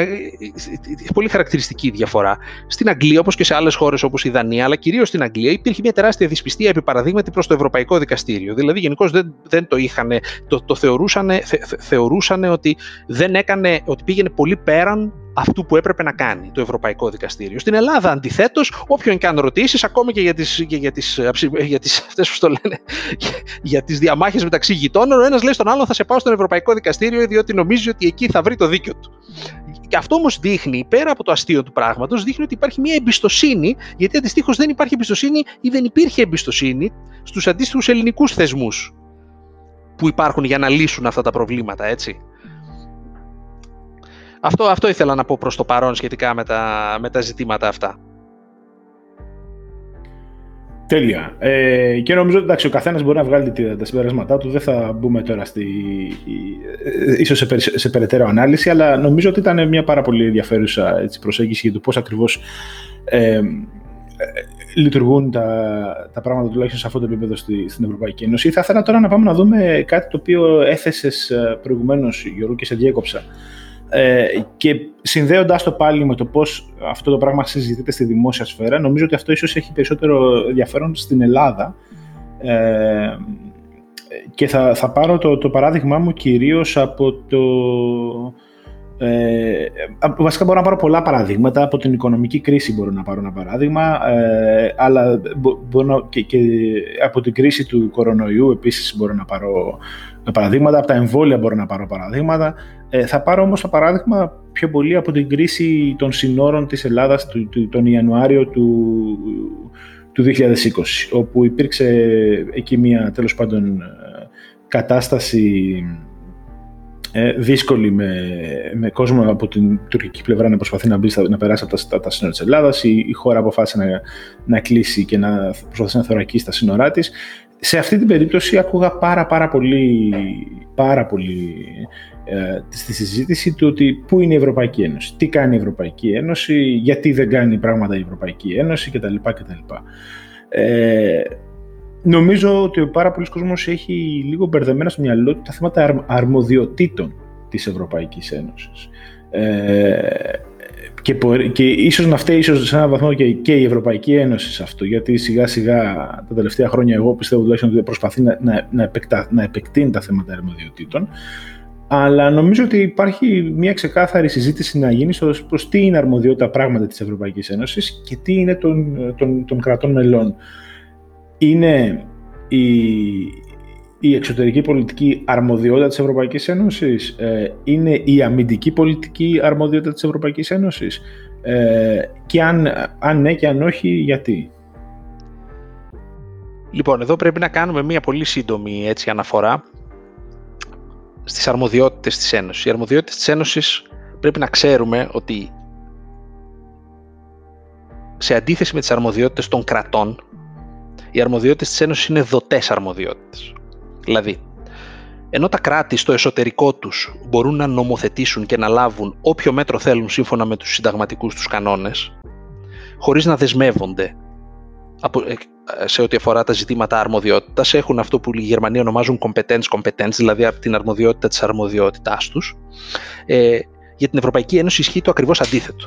Speaker 2: πολύ χαρακτηριστική διαφορά, στην Αγγλία όπως και σε άλλες χώρες όπως η Δανία, αλλά κυρίως στην Αγγλία υπήρχε μια τεράστια δυσπιστία επί παραδείγματι προς το Ευρωπαϊκό Δικαστήριο. Δηλαδή γενικώς δεν, δεν το είχαν, το, το θεωρούσαν, θεωρούσαν ότι, δεν έκανε, ότι πήγαινε πολύ πέραν αυτού που έπρεπε να κάνει το Ευρωπαϊκό Δικαστήριο. Στην Ελλάδα, αντιθέτως, όποιον και αν ρωτήσεις, ακόμα και για τις για τις, για τις, αυτές, το λένε, για τις διαμάχες μεταξύ γειτόνων, ο ένας λέει στον άλλον θα σε πάω στον Ευρωπαϊκό Δικαστήριο διότι νομίζει ότι εκεί θα βρει το δίκιο του. Και αυτό όμως δείχνει, πέρα από το αστείο του πράγματος, δείχνει ότι υπάρχει μια εμπιστοσύνη, γιατί αντιστοίχως δεν υπάρχει εμπιστοσύνη ή δεν υπήρχε εμπιστοσύνη στους αντίστοιχους ελληνικούς θεσμούς που υπάρχουν για να λύσουν αυτά τα προβλήματα, έτσι. Αυτό, αυτό ήθελα να πω προς το παρόν σχετικά με τα, με τα ζητήματα αυτά.
Speaker 1: Τέλεια. Ε, και νομίζω ότι ο καθένας μπορεί να βγάλει τα συμπεράσματά του. Δεν θα μπούμε τώρα στη, ίσως σε, σε περαιτέρω ανάλυση, αλλά νομίζω ότι ήταν μια πάρα πολύ ενδιαφέρουσα έτσι, προσέγγιση για το πώς ακριβώς ε, λειτουργούν τα, τα πράγματα τουλάχιστον σε αυτό το επίπεδο στη, στην Ευρωπαϊκή Ένωση. Θα ήθελα τώρα να πάμε να δούμε κάτι το οποίο έθεσες προηγουμένως, Γιώργο, και σε διέκοψα. Ε, και συνδέοντάς το πάλι με το πώς αυτό το πράγμα συζητείται στη δημόσια σφαίρα, νομίζω ότι αυτό ίσως έχει περισσότερο ενδιαφέρον στην Ελλάδα. Ε, και θα, θα πάρω το, το παράδειγμά μου κυρίως από το, Ε, βασικά μπορώ να πάρω πολλά παραδείγματα. Από την οικονομική κρίση μπορώ να πάρω ένα παράδειγμα, ε, αλλά μπορώ και, και, από την κρίση του κορονοϊού επίσης μπορώ να πάρω παραδείγματα. Από τα εμβόλια μπορώ να πάρω παραδείγματα. Ε, θα πάρω όμως το παράδειγμα πιο πολύ από την κρίση των συνόρων της Ελλάδας του, του, τον Ιανουάριο του, του 2020, όπου υπήρξε εκεί μια τέλος πάντων κατάσταση ε, δύσκολη με, με κόσμο από την τουρκική πλευρά να προσπαθεί να, μπει, να περάσει από τα, τα σύνορα της Ελλάδας. Η, η χώρα αποφάσισε να, να κλείσει και να προσπαθήσει να θωρακίσει τα σύνορά της. Σε αυτή την περίπτωση άκουγα πάρα πάρα πολύ, πάρα πολύ ε, στη συζήτηση του ότι πού είναι η Ευρωπαϊκή Ένωση, τι κάνει η Ευρωπαϊκή Ένωση, γιατί δεν κάνει πράγματα η Ευρωπαϊκή Ένωση κτλ. κτλ. Ε, Νομίζω ότι ο πάρα πολλοί κόσμος έχει λίγο μπερδεμένα στο μυαλό του τα θέματα αρμοδιοτήτων της Ευρωπαϊκής Ένωσης. Ε, και, και ίσως να φταίει ίσως σε έναν βαθμό και, και η Ευρωπαϊκή Ένωση σε αυτό, γιατί σιγά σιγά τα τελευταία χρόνια εγώ πιστεύω τουλάχιστον ότι προσπαθεί να, να, να, επεκτα, να επεκτείνει τα θέματα αρμοδιοτήτων. Αλλά νομίζω ότι υπάρχει μια ξεκάθαρη συζήτηση να γίνει προς τι είναι αρμοδιότητα πράγματα της Ευρωπαϊκής Ένωσης και τι είναι των, των, των κρατών μελών είναι η, η εξωτερική πολιτική αρμοδιότητα της Ευρωπαϊκής Ένωσης, ε, είναι η αμυντική πολιτική αρμοδιότητα της Ευρωπαϊκής Ένωσης ε, και αν, αν ναι και αν όχι, γιατί;
Speaker 2: Λοιπόν, εδώ πρέπει να κάνουμε μία πολύ σύντομη έτσι, αναφορά στις αρμοδιότητες της Ένωσης. Οι αρμοδιότητες της Ένωσης πρέπει να ξέρουμε ότι σε αντίθεση με τις αρμοδιότητες των κρατών, οι αρμοδιότητες της Ένωσης είναι δοτές αρμοδιότητες. Δηλαδή, ενώ τα κράτη στο εσωτερικό τους μπορούν να νομοθετήσουν και να λάβουν όποιο μέτρο θέλουν σύμφωνα με τους συνταγματικούς τους κανόνες, χωρίς να δεσμεύονται ε, σε ό,τι αφορά τα ζητήματα αρμοδιότητας, έχουν αυτό που οι Γερμανοί ονομάζουν competence competence, δηλαδή από την αρμοδιότητα της αρμοδιότητάς τους. Ε, για την Ευρωπαϊκή Ένωση ισχύει το ακριβώς αντίθετο.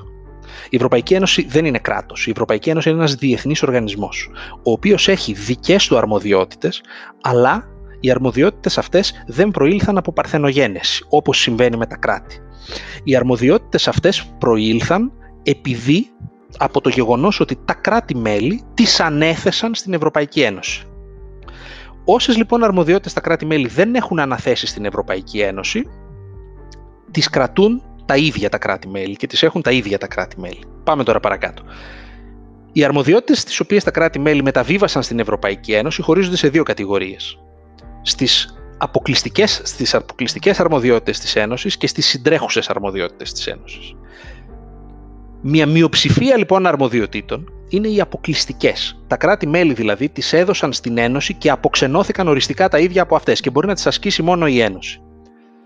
Speaker 2: Η Ευρωπαϊκή Ένωση δεν είναι κράτος. Η Ευρωπαϊκή Ένωση είναι ένας διεθνής οργανισμός, ο οποίος έχει δικές του αρμοδιότητες, αλλά οι αρμοδιότητες αυτές δεν προήλθαν από παρθενογένεση, όπως συμβαίνει με τα κράτη. Οι αρμοδιότητες αυτές προήλθαν επειδή από το γεγονός ότι τα κράτη-μέλη τις ανέθεσαν στην Ευρωπαϊκή Ένωση. Όσες λοιπόν αρμοδιότητες τα κράτη-μέλη δεν έχουν αναθέσει στην Ευρωπαϊκή Ένωση, τις κρατούν τα ίδια τα κράτη-μέλη και τις έχουν τα ίδια τα κράτη-μέλη. Πάμε τώρα παρακάτω. Οι αρμοδιότητες τις οποίες τα κράτη-μέλη μεταβίβασαν στην Ευρωπαϊκή Ένωση χωρίζονται σε δύο κατηγορίες. Στις αποκλειστικές, στις αποκλειστικές αρμοδιότητες της Ένωσης και στις συντρέχουσες αρμοδιότητες της Ένωσης. Μια μειοψηφία λοιπόν αρμοδιοτήτων είναι οι αποκλειστικές. Τα κράτη-μέλη δηλαδή τις έδωσαν στην Ένωση και αποξενώθηκαν οριστικά τα ίδια από αυτές και μπορεί να τις ασκήσει μόνο η Ένωση.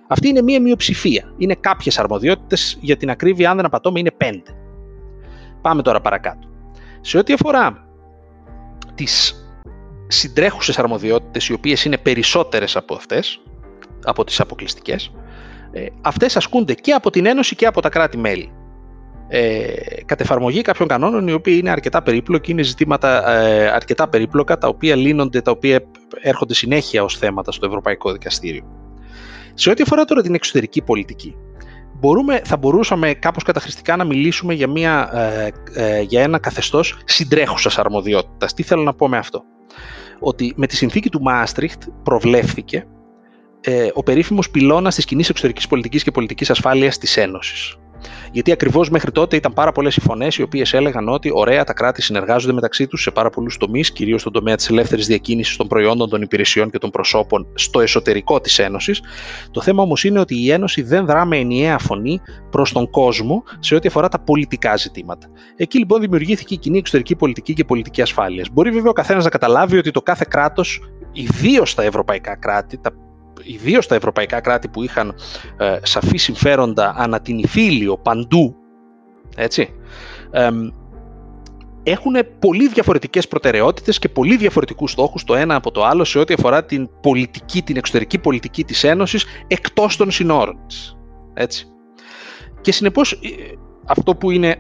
Speaker 2: Αυτή είναι μία μειοψηφία. Είναι κάποιες αρμοδιότητες, για την ακρίβεια, αν δεν απατώμε, είναι πέντε. Πάμε τώρα παρακάτω. Σε ό,τι αφορά τις συντρέχουσες αρμοδιότητες, οι οποίες είναι περισσότερες από αυτές, από τις αποκλειστικές, ε, αυτές ασκούνται και από την Ένωση και από τα κράτη-μέλη. Ε, κατ' εφαρμογή κάποιων κανόνων οι οποίοι είναι αρκετά περίπλοκοι, είναι ζητήματα ε, αρκετά περίπλοκα τα οποία λύνονται, τα οποία έρχονται συνέχεια ως θέματα στο Ευρωπαϊκό Δικαστήριο. Σε ό,τι αφορά τώρα την εξωτερική πολιτική, μπορούμε, θα μπορούσαμε κάπως καταχρηστικά να μιλήσουμε για, μια, ε, ε, για ένα καθεστώς συντρέχουσας αρμοδιότητας. Τι θέλω να πω με αυτό; Ότι με τη συνθήκη του Μάστριχτ προβλέφθηκε ε, ο περίφημος πυλώνας της κοινής εξωτερικής πολιτικής και πολιτικής ασφάλειας της Ένωσης. Γιατί ακριβώς μέχρι τότε ήταν πάρα πολλές οι φωνές οι οποίες έλεγαν ότι ωραία τα κράτη συνεργάζονται μεταξύ τους σε πάρα πολλούς τομείς, κυρίως στον τομέα της ελεύθερης διακίνησης των προϊόντων, των υπηρεσιών και των προσώπων στο εσωτερικό της Ένωσης. Το θέμα όμως είναι ότι η Ένωση δεν δρά με ενιαία φωνή προς τον κόσμο σε ό,τι αφορά τα πολιτικά ζητήματα. Εκεί λοιπόν δημιουργήθηκε η κοινή εξωτερική πολιτική και πολιτική ασφάλειας. Μπορεί βέβαια ο καθένας να καταλάβει ότι το κάθε κράτος, ιδίως τα ευρωπαϊκά κράτη, τα ιδίως τα ευρωπαϊκά κράτη που είχαν ε, σαφή συμφέροντα ανά την Ιφίλιο παντού, έτσι, ε, έχουν πολύ διαφορετικές προτεραιότητες και πολύ διαφορετικούς στόχους το ένα από το άλλο σε ό,τι αφορά την πολιτική, την εξωτερική πολιτική της Ένωσης εκτός των συνόρων της. Έτσι. Και συνεπώς ε, αυτό που είναι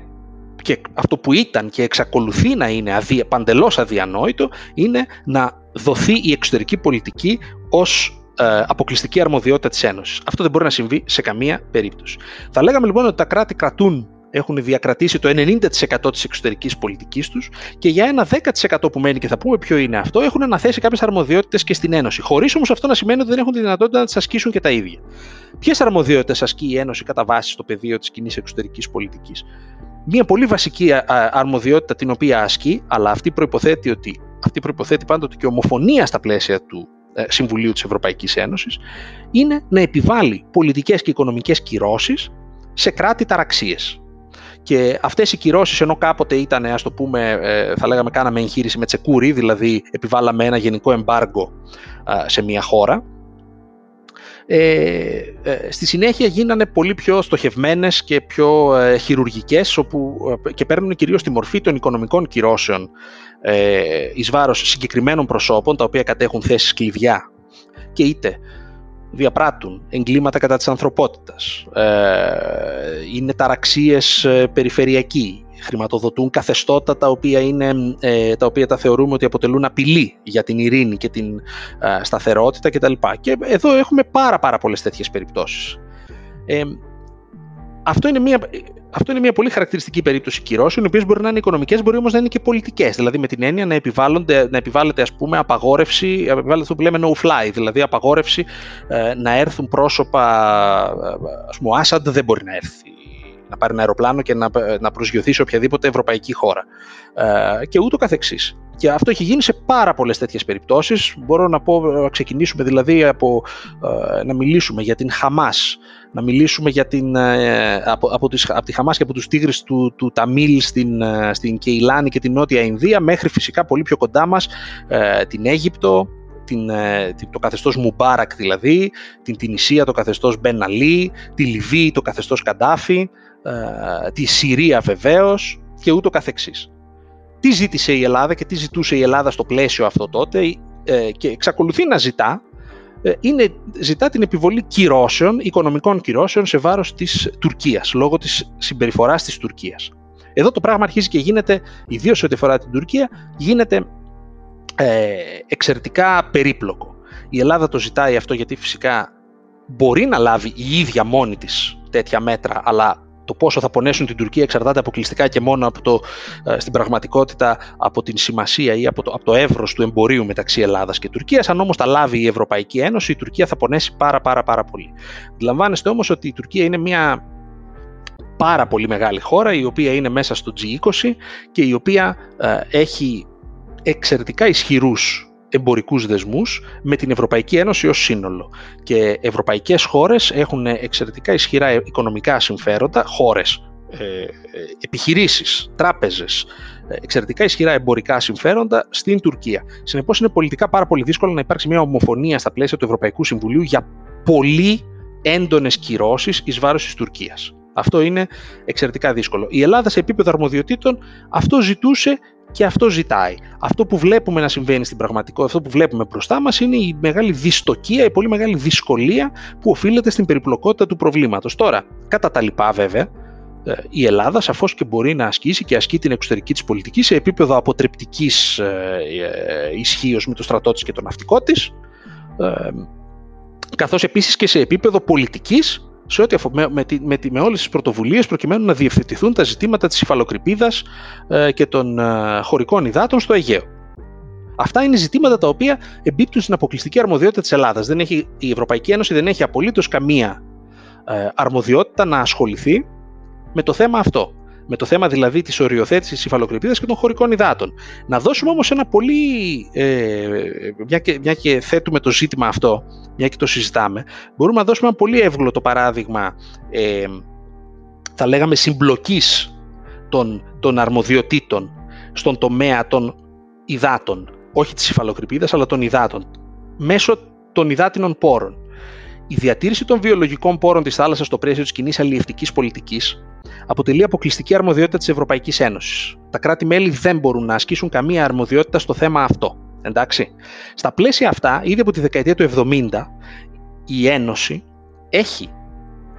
Speaker 2: και αυτό που ήταν και εξακολουθεί να είναι αδι, παντελώς αδιανόητο είναι να δοθεί η εξωτερική πολιτική ως ε, αποκλειστική αρμοδιότητα της Ένωσης. Αυτό δεν μπορεί να συμβεί σε καμία περίπτωση. Θα λέγαμε λοιπόν ότι τα κράτη κρατούν έχουν διακρατήσει το 90% της εξωτερικής πολιτικής τους και για ένα 10% που μένει και θα πούμε ποιο είναι αυτό έχουν αναθέσει κάποιες αρμοδιότητες και στην Ένωση. Χωρίς όμως αυτό να σημαίνει ότι δεν έχουν τη δυνατότητα να τις ασκήσουν και τα ίδια. Ποιες αρμοδιότητες ασκεί η Ένωση κατά βάση στο πεδίο της κοινή εξωτερικής πολιτικής; Μία πολύ βασική αρμοδιότητα την οποία ασκεί, αλλά αυτή προϋποθέτει, ότι, αυτή προϋποθέτει πάντοτε και ομοφωνία στα πλαίσια του ε, Συμβουλίου της Ευρωπαϊκής Ένωσης, είναι να επιβάλλει πολιτικές και οικονομικές κυρώσεις σε κράτη ταραξίες. Και αυτές οι κυρώσεις ενώ κάποτε ήταν, ας το πούμε, ε, θα λέγαμε κάναμε εγχείρηση με τσεκούρι, δηλαδή επιβάλαμε ένα γενικό εμπάργκο σε μια χώρα, ε, ε, στη συνέχεια γίνανε πολύ πιο στοχευμένες και πιο ε, χειρουργικές όπου, ε, και παίρνουν κυρίως τη μορφή των οικονομικών κυρώσεων ε, εις βάρος συγκεκριμένων προσώπων τα οποία κατέχουν θέσεις κλειδιά και είτε διαπράττουν εγκλήματα κατά της ανθρωπότητας, ε, είναι ταραξίες περιφερειακοί, χρηματοδοτούν καθεστώτα τα οποία, είναι, ε, τα οποία τα θεωρούμε ότι αποτελούν απειλή για την ειρήνη και την ε, σταθερότητα κτλ. Και εδώ έχουμε πάρα πάρα πολλές τέτοιες περιπτώσεις. Ε, αυτό είναι μια, αυτό είναι μια πολύ χαρακτηριστική περίπτωση κυρώσεων, οι οποίες μπορεί να είναι οικονομικές, μπορεί όμως να είναι και πολιτικές. Δηλαδή, με την έννοια να, να επιβάλλεται ας πούμε, απαγόρευση, επιβάλλεται αυτό που λέμε no-fly, δηλαδή απαγόρευση ε, να έρθουν πρόσωπα. Α πούμε, ο Άσαντ δεν μπορεί να έρθει να πάρει ένα αεροπλάνο και να, να προσγειωθεί σε οποιαδήποτε ευρωπαϊκή χώρα. Ε, και ούτω καθεξής. Και αυτό έχει γίνει σε πάρα πολλές τέτοιες περιπτώσεις. Μπορώ να, πω, να ξεκινήσουμε δηλαδή από ε, να μιλήσουμε για την Χαμάς, να μιλήσουμε για την, ε, από, από, τις, από τη Χαμάς και από τους τίγρες του, του Ταμίλ στην, ε, στην Κεϊλάνη και την Νότια Ινδία μέχρι φυσικά πολύ πιο κοντά μας την Αίγυπτο, την, το καθεστώς Μουμπάρακ δηλαδή, την Τινησία το καθεστώς Μπεν Αλή, τη Λιβύη το καθεστώς Καντάφη, ε, τη Συρία βεβαίως και ούτω καθεξής. Τι ζήτησε η Ελλάδα και τι ζητούσε η Ελλάδα στο πλαίσιο αυτό τότε ε, και εξακολουθεί να ζητά ε, είναι, ζητά την επιβολή κυρώσεων, οικονομικών κυρώσεων σε βάρος της Τουρκίας, λόγω της συμπεριφοράς της Τουρκίας. Εδώ το πράγμα αρχίζει και γίνεται, ιδίως ό,τι αφορά την Τουρκία, γίνεται ε, εξαιρετικά περίπλοκο. Η Ελλάδα το ζητάει αυτό γιατί φυσικά μπορεί να λάβει η ίδια μόνη της τέτοια μέτρα, αλλά το πόσο θα πονέσουν την Τουρκία εξαρτάται αποκλειστικά και μόνο από το, ε, στην πραγματικότητα από την σημασία ή από το, από το εύρος του εμπορίου μεταξύ Ελλάδας και Τουρκίας. Αν όμως τα λάβει η Ευρωπαϊκή Ένωση, η Τουρκία θα πονέσει πάρα πάρα πάρα πολύ. Αντιλαμβάνεστε όμως ότι η Τουρκία είναι μια πάρα πολύ μεγάλη χώρα η οποία είναι μέσα στο G20 και η οποία ε, έχει εξαιρετικά ισχυρούς εμπορικούς δεσμούς με την Ευρωπαϊκή Ένωση ως σύνολο. Και ευρωπαϊκές χώρες έχουν εξαιρετικά ισχυρά οικονομικά συμφέροντα, χώρες, ε, ε επιχειρήσεις, τράπεζες, ε, εξαιρετικά ισχυρά εμπορικά συμφέροντα στην Τουρκία. Συνεπώς είναι πολιτικά πάρα πολύ δύσκολο να υπάρξει μια ομοφωνία στα πλαίσια του Ευρωπαϊκού Συμβουλίου για πολύ έντονες κυρώσεις εις βάρος της Τουρκίας. Αυτό είναι εξαιρετικά δύσκολο. Η Ελλάδα σε επίπεδο αρμοδιοτήτων αυτό ζητούσε και αυτό ζητάει. Αυτό που βλέπουμε να συμβαίνει στην πραγματικότητα, αυτό που βλέπουμε μπροστά μας είναι η μεγάλη δυστοκία, η πολύ μεγάλη δυσκολία που οφείλεται στην περιπλοκότητα του προβλήματος. Τώρα, κατά τα λοιπά βέβαια, ε, η Ελλάδα σαφώς και μπορεί να ασκήσει και ασκεί την εξωτερική της πολιτική σε επίπεδο αποτρεπτικής ε, ε, ισχύως με το στρατό της και το ναυτικό της, καθώς επίσης και σε επίπεδο πολιτικής σε ό,τι με, με, με, με όλες τις πρωτοβουλίες προκειμένου να διευθετηθούν τα ζητήματα της υφαλοκρηπίδας ε, και των ε, χωρικών υδάτων στο Αιγαίο. Αυτά είναι ζητήματα τα οποία εμπίπτουν στην αποκλειστική αρμοδιότητα της Ελλάδας. Δεν έχει, η Ευρωπαϊκή Ένωση δεν έχει απολύτως καμία ε, αρμοδιότητα να ασχοληθεί με το θέμα αυτό με το θέμα δηλαδή της οριοθέτησης υφαλοκρηπίδας και των χωρικών υδάτων. Να δώσουμε όμως ένα πολύ, ε, μια, και, μια και θέτουμε το ζήτημα αυτό, μια και το συζητάμε, μπορούμε να δώσουμε ένα πολύ εύγλωτο παράδειγμα, ε, θα λέγαμε συμπλοκής των, των αρμοδιοτήτων στον τομέα των υδάτων, όχι της υφαλοκρηπίδας αλλά των υδάτων, μέσω των υδάτινων πόρων. Η διατήρηση των βιολογικών πόρων της θάλασσας στο πλαίσιο της κοινής αλληλευτικής πολιτικής αποτελεί αποκλειστική αρμοδιότητα της Ευρωπαϊκής Ένωσης. Τα κράτη-μέλη δεν μπορούν να ασκήσουν καμία αρμοδιότητα στο θέμα αυτό. Εντάξει. Στα πλαίσια αυτά, ήδη από τη δεκαετία του 70, η Ένωση έχει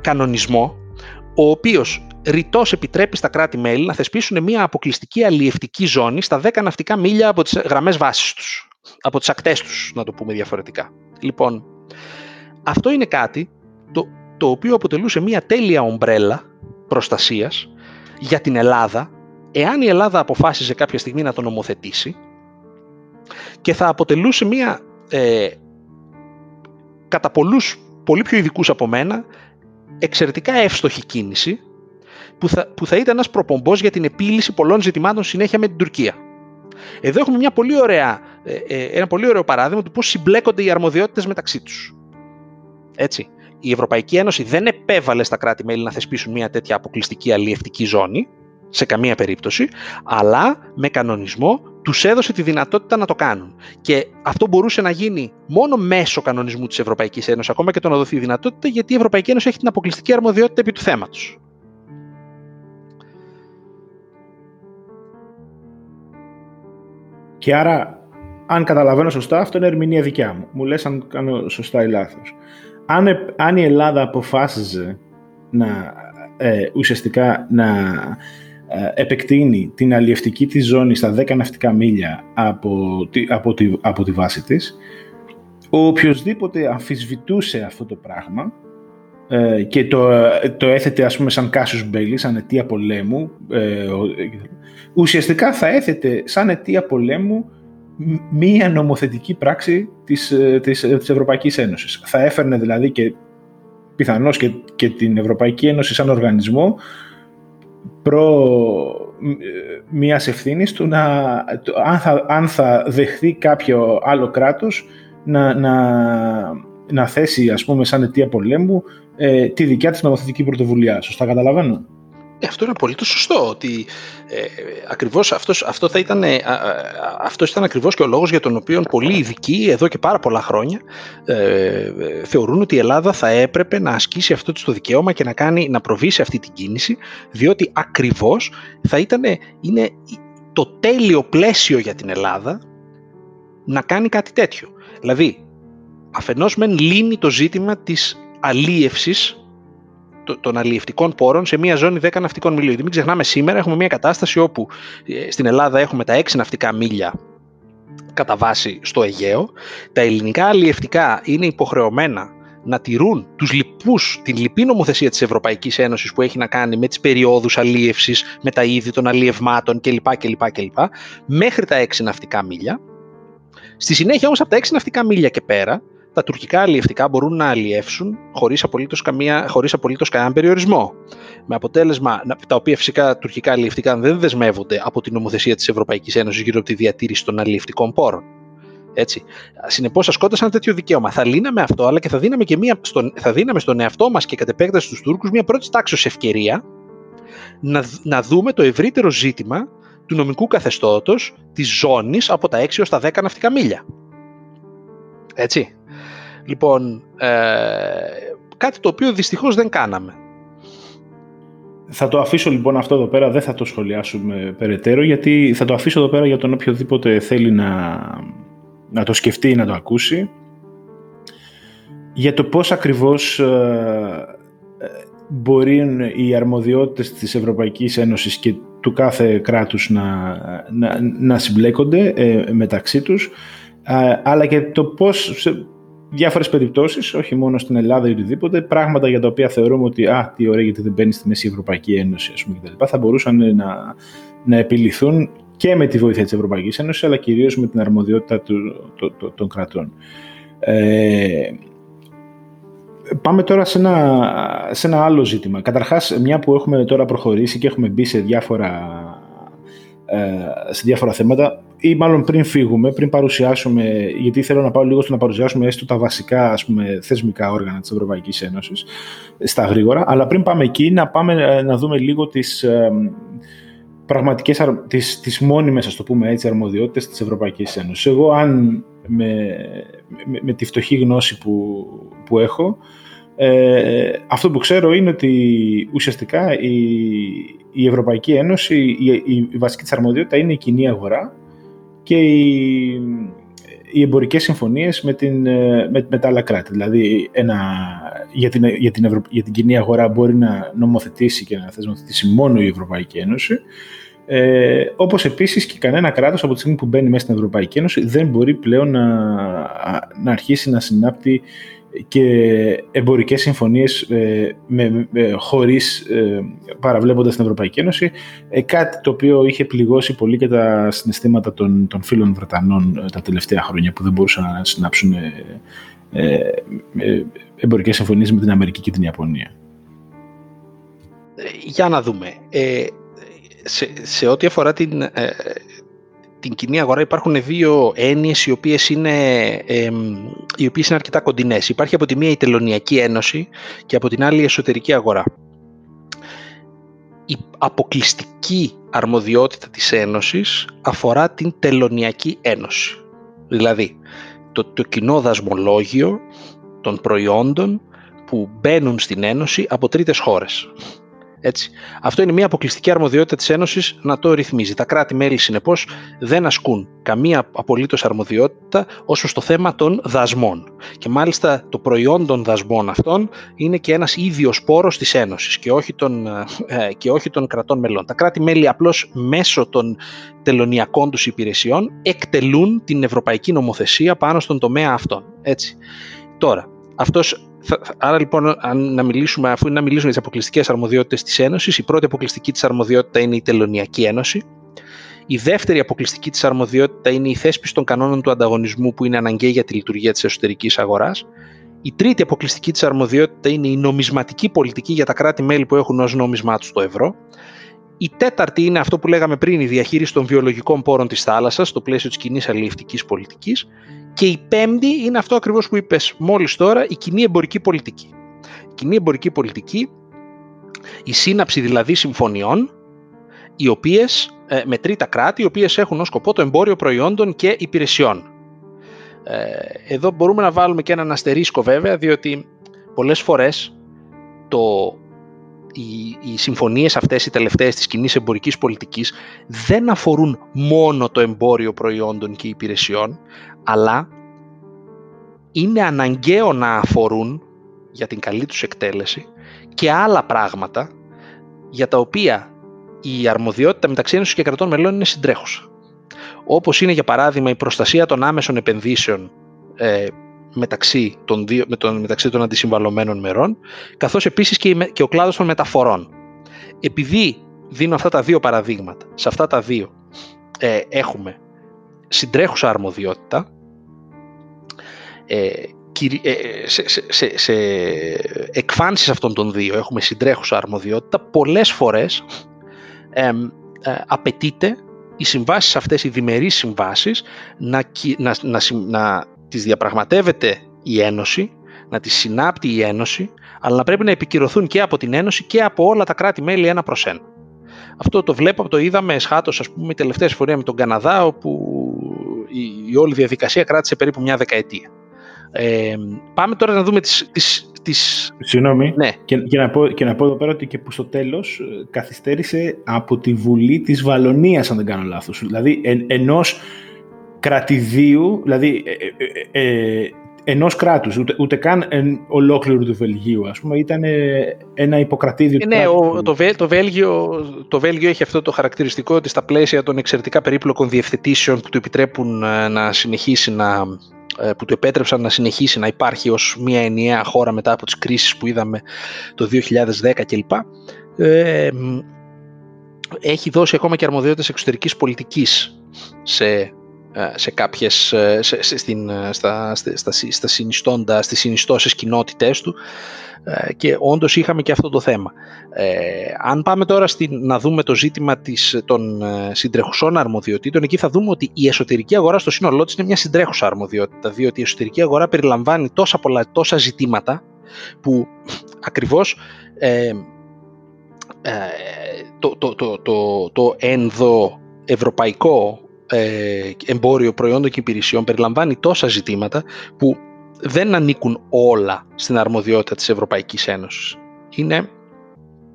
Speaker 2: κανονισμό ο οποίος ρητός επιτρέπει στα κράτη-μέλη να θεσπίσουν μια αποκλειστική αλλιευτική ζώνη στα 10 ναυτικά μίλια από τις γραμμές βάσης τους. Από τις ακτές τους, να το πούμε διαφορετικά. Λοιπόν, αυτό είναι κάτι το, το οποίο αποτελούσε μια τέλεια ομπρέλα προστασίας για την Ελλάδα, εάν η Ελλάδα αποφάσιζε κάποια στιγμή να το νομοθετήσει και θα αποτελούσε μια ε, κατά πολλούς πολύ πιο ειδικούς από μένα εξαιρετικά εύστοχη κίνηση που θα, που θα ήταν ένας προπομπός για την επίλυση πολλών ζητημάτων συνέχεια με την Τουρκία. Εδώ έχουμε μια πολύ ωραία, ε, ε, ένα πολύ ωραίο παράδειγμα του πώς συμπλέκονται οι αρμοδιότητες μεταξύ τους. Έτσι. Η Ευρωπαϊκή Ένωση δεν επέβαλε στα κράτη-μέλη να θεσπίσουν μια τέτοια αποκλειστική αλλιευτική ζώνη, σε καμία περίπτωση, αλλά με κανονισμό τους έδωσε τη δυνατότητα να το κάνουν. Και αυτό μπορούσε να γίνει μόνο μέσω κανονισμού της Ευρωπαϊκής Ένωσης, ακόμα και το να δοθεί η δυνατότητα, γιατί η Ευρωπαϊκή Ένωση έχει την αποκλειστική αρμοδιότητα επί του θέματος.
Speaker 1: Και άρα, αν καταλαβαίνω σωστά, αυτό είναι ερμηνεία δικιά μου. Μου λες αν κάνω σωστά ή λάθος. Αν, αν η Ελλάδα αποφάσιζε να ε, ουσιαστικά να ε, επεκτείνει την αλλιευτική της ζώνη στα 10 ναυτικά μίλια από τη, από τη, από τη βάση της, ο οποιοδήποτε αμφισβητούσε αυτό το πράγμα ε, και το, το έθετε ας πούμε σαν Κάσιος Μπέλης, σαν αιτία πολέμου, ε, ουσιαστικά θα έθετε σαν αιτία πολέμου μία νομοθετική πράξη της, ε, της, ε, της Ευρωπαϊκής Ένωσης. Θα έφερνε δηλαδή και πιθανώς και, και την Ευρωπαϊκή Ένωση σαν οργανισμό προ μιας ευθύνης του να, αν, θα, αν θα δεχθεί κάποιο άλλο κράτος να, να, να θέσει ας πούμε σαν αιτία πολέμου ε, τη δικιά της νομοθετική πρωτοβουλία. Σωστά καταλαβαίνω;
Speaker 2: Ε, αυτό είναι πολύ το σωστό, ότι ε, ακριβώς αυτός, αυτό, θα ήταν, ε, αυτός ήταν ακριβώς και ο λόγος για τον οποίο πολλοί ειδικοί εδώ και πάρα πολλά χρόνια ε, θεωρούν ότι η Ελλάδα θα έπρεπε να ασκήσει αυτό το δικαίωμα και να, κάνει, να προβεί σε αυτή την κίνηση, διότι ακριβώς θα ήταν είναι το τέλειο πλαίσιο για την Ελλάδα να κάνει κάτι τέτοιο. Δηλαδή, αφενός μεν λύνει το ζήτημα της αλίευσης των αλλιευτικών πόρων σε μια ζώνη 10 ναυτικών μιλίων. μην ξεχνάμε σήμερα έχουμε μια κατάσταση όπου ε, στην Ελλάδα έχουμε τα 6 ναυτικά μίλια κατά βάση στο Αιγαίο. Τα ελληνικά αλλιευτικά είναι υποχρεωμένα να τηρούν τους λοιπούς, την λυπή νομοθεσία της Ευρωπαϊκής Ένωσης που έχει να κάνει με τις περιόδους αλίευσης, με τα είδη των αλλιευμάτων κλπ. κλπ, κλπ μέχρι τα 6 ναυτικά μίλια. Στη συνέχεια όμως από τα 6 ναυτικά μίλια και πέρα τα τουρκικά αλλιευτικά μπορούν να αλλιεύσουν χωρίς απολύτως, καμία, χωρίς απολύτως κανέναν περιορισμό. Με αποτέλεσμα, τα οποία φυσικά τουρκικά αλλιευτικά δεν δεσμεύονται από την νομοθεσία της Ευρωπαϊκής Ένωσης γύρω από τη διατήρηση των αλλιευτικών πόρων. Έτσι. Συνεπώς, ασκώντας ένα τέτοιο δικαίωμα, θα λύναμε αυτό, αλλά και θα δίναμε, και μία, στον, θα δίναμε στον εαυτό μας και κατ' επέκταση στου Τούρκους μια πρώτη τάξης ευκαιρία να, να δούμε το ευρύτερο ζήτημα του νομικού καθεστώτος της ζώνης από τα 6 έως τα 10 ναυτικά μίλια. Έτσι. Λοιπόν, ε, κάτι το οποίο δυστυχώς δεν κάναμε.
Speaker 1: Θα το αφήσω λοιπόν αυτό εδώ πέρα, δεν θα το σχολιάσουμε περαιτέρω, γιατί θα το αφήσω εδώ πέρα για τον οποιοδήποτε θέλει να, να το σκεφτεί ή να το ακούσει. Για το πώς ακριβώς ε, μπορεί οι αρμοδιότητες της Ευρωπαϊκής Ένωσης και του κάθε κράτους να, να, να συμπλέκονται ε, μεταξύ τους, ε, αλλά και το πώς διάφορες περιπτώσεις, όχι μόνο στην Ελλάδα ή οτιδήποτε, πράγματα για τα οποία θεωρούμε ότι «Α, τι ωραία γιατί δεν μπαίνει στη Μέση Ευρωπαϊκή Ένωση» ας πούμε, κτλ. θα μπορούσαν να, να επιληθούν και με τη βοήθεια της Ευρωπαϊκής Ένωσης, αλλά κυρίως με την αρμοδιότητα του, το, το, των κρατών. Ε, πάμε τώρα σε ένα, σε ένα άλλο ζήτημα. Καταρχάς, μια που έχουμε τώρα προχωρήσει και έχουμε μπει σε διάφορα, ε, σε διάφορα θέματα, ή μάλλον πριν φύγουμε, πριν παρουσιάσουμε, γιατί θέλω να πάω λίγο στο να παρουσιάσουμε έστω τα βασικά ας πούμε, θεσμικά όργανα της Ευρωπαϊκής Ένωσης στα γρήγορα, αλλά πριν πάμε εκεί να, πάμε, ε, να δούμε λίγο τις ε, πραγματικές, τις, τις μόνιμες, ας το πούμε έτσι, αρμοδιότητες της Ευρωπαϊκής Ένωσης. Εγώ αν με, με, με τη φτωχή γνώση που, που έχω, ε, αυτό που ξέρω είναι ότι ουσιαστικά η, η Ευρωπαϊκή Ένωση, η, η, η βασική της αρμοδιότητα είναι η κοινή αγορά και οι, οι εμπορικές συμφωνίες με, την, ε, με, με τα άλλα κράτη. Δηλαδή ένα, για, την, για, την Ευρω... για την κοινή αγορά μπορεί να νομοθετήσει και να θεσμοθετήσει μόνο η Ευρωπαϊκή Ένωση. Ε, όπως επίσης και κανένα κράτος από τη στιγμή που μπαίνει μέσα στην Ευρωπαϊκή Ένωση δεν μπορεί πλέον να, να αρχίσει να συνάπτει και εμπορικές συμφωνίες ε, με, με, χωρίς ε, παραβλέποντας την Ευρωπαϊκή Ένωση ε, κάτι το οποίο είχε πληγώσει πολύ και τα συναισθήματα των, των φίλων Βρετανών τα τελευταία χρόνια που δεν μπορούσαν να συνάψουν εμπορικές συμφωνίες με την Αμερική και την Ιαπωνία.
Speaker 2: Για να δούμε. σε, σε ό,τι αφορά την, την κοινή αγορά υπάρχουν δύο έννοιες οι οποίες είναι, οι οποίες είναι αρκετά κοντινές. Υπάρχει από τη μία η Τελωνιακή Ένωση και από την άλλη η εσωτερική αγορά. Η αποκλειστική αρμοδιότητα της Ένωσης αφορά την Τελωνιακή Ένωση. Δηλαδή, το, το κοινό δασμολόγιο των προϊόντων που μπαίνουν στην Ένωση από τρίτες χώρες. Έτσι. Αυτό είναι μια αποκλειστική αρμοδιότητα της Ένωσης να το ρυθμίζει. Τα κράτη-μέλη, συνεπώς, δεν ασκούν καμία απολύτως αρμοδιότητα όσο στο θέμα των δασμών. Και μάλιστα το προϊόν των δασμών αυτών είναι και ένας ίδιος πόρος της Ένωσης και όχι των, ε, και όχι των κρατών μελών. Τα κράτη-μέλη απλώς μέσω των τελωνιακών τους υπηρεσιών εκτελούν την ευρωπαϊκή νομοθεσία πάνω στον τομέα αυτών. Έτσι. Τώρα, αυτός άρα λοιπόν, αν να μιλήσουμε, αφού είναι να μιλήσουμε για τις αποκλειστικές αρμοδιότητες της Ένωσης, η πρώτη αποκλειστική της αρμοδιότητα είναι η Τελωνιακή Ένωση. Η δεύτερη αποκλειστική της αρμοδιότητα είναι η θέσπιση των κανόνων του ανταγωνισμού που είναι αναγκαίοι για τη λειτουργία της εσωτερικής αγοράς. Η τρίτη αποκλειστική της αρμοδιότητα είναι η νομισματική πολιτική για τα κράτη-μέλη που έχουν ως νόμισμά τους το ευρώ. Η τέταρτη είναι αυτό που λέγαμε πριν, η διαχείριση των βιολογικών πόρων της θάλασσας, στο πλαίσιο της κοινής αλληλευτικής πολιτικής. Και η πέμπτη είναι αυτό ακριβώς που είπες μόλις τώρα, η κοινή εμπορική πολιτική. Η κοινή εμπορική πολιτική, η σύναψη δηλαδή συμφωνιών, οι οποίες, ε, με τρίτα κράτη, οι οποίες έχουν ως σκοπό το εμπόριο προϊόντων και υπηρεσιών. Ε, εδώ μπορούμε να βάλουμε και έναν αστερίσκο βέβαια, διότι πολλές φορές το, οι, οι συμφωνίες αυτές οι τελευταίες της κοινής εμπορικής πολιτικής δεν αφορούν μόνο το εμπόριο προϊόντων και υπηρεσιών, αλλά είναι αναγκαίο να αφορούν για την καλή τους εκτέλεση και άλλα πράγματα για τα οποία η αρμοδιότητα μεταξύ Ένωσης και κρατών μελών είναι συντρέχουσα. Όπως είναι για παράδειγμα η προστασία των άμεσων επενδύσεων ε, μεταξύ, των δύο, με τον, μεταξύ των αντισυμβαλωμένων μερών, καθώς επίσης και, και ο κλάδος των μεταφορών. Επειδή δίνω αυτά τα δύο παραδείγματα, σε αυτά τα δύο ε, έχουμε συντρέχουσα αρμοδιότητα, ε, ε, σε, σε, σε εκφάνσεις αυτών των δύο έχουμε συντρέχουσα αρμοδιότητα, πολλές φορές ε, απαιτείται οι συμβάσεις αυτές, οι διμερείς συμβάσεις, να, να, να, να τις διαπραγματεύεται η Ένωση, να τις συνάπτει η Ένωση, αλλά να πρέπει να επικυρωθούν και από την Ένωση και από όλα τα κράτη-μέλη ένα προς ένα. Αυτό το βλέπω, το είδαμε εσχάτως, ας πούμε, η τελευταία συμφωνία με τον Καναδά, όπου η, η όλη διαδικασία κράτησε περίπου μια δεκαετία. Ε, πάμε τώρα να δούμε τις... τις, τις...
Speaker 1: Συγγνώμη, ναι. και, και, να πω, και να πω εδώ πέρα ότι και που στο τέλος ε, καθυστέρησε από τη Βουλή της Βαλονίας, αν δεν κάνω λάθος. Δηλαδή, εν, ενός κρατηδίου, δηλαδή ε, ε, ε ενός κράτους, ούτε, ούτε καν εν, ολόκληρου του Βελγίου, ας πούμε, ήταν ένα υποκρατήδιο
Speaker 2: ε, Ναι, ο, το, Βέλ, το, Βέλγιο, το Βέλγιο έχει αυτό το χαρακτηριστικό ότι στα πλαίσια των εξαιρετικά περίπλοκων διευθετήσεων που του επιτρέπουν να συνεχίσει να, ε, που του επέτρεψαν να συνεχίσει να υπάρχει ως μια ενιαία χώρα μετά από τις κρίσεις που είδαμε το 2010 κλπ. Ε, έχει δώσει ακόμα και αρμοδιότητες εξωτερικής πολιτικής σε, ε, σε κάποιες, σε, σε, στην, στα, στα, στα, συνιστώντα, στις συνιστώσεις κοινότητές του ε, και όντως είχαμε και αυτό το θέμα. Ε, αν πάμε τώρα στην, να δούμε το ζήτημα της, των ε, συντρεχουσών αρμοδιοτήτων, εκεί θα δούμε ότι η εσωτερική αγορά στο σύνολό της είναι μια συντρέχουσα αρμοδιότητα, διότι η εσωτερική αγορά περιλαμβάνει τόσα πολλά, τόσα ζητήματα που ακριβώς ε, το, το, το, το, το ενδοευρωπαϊκό εμπόριο προϊόντων και υπηρεσιών περιλαμβάνει τόσα ζητήματα που δεν ανήκουν όλα στην αρμοδιότητα της Ευρωπαϊκής Ένωσης. Είναι,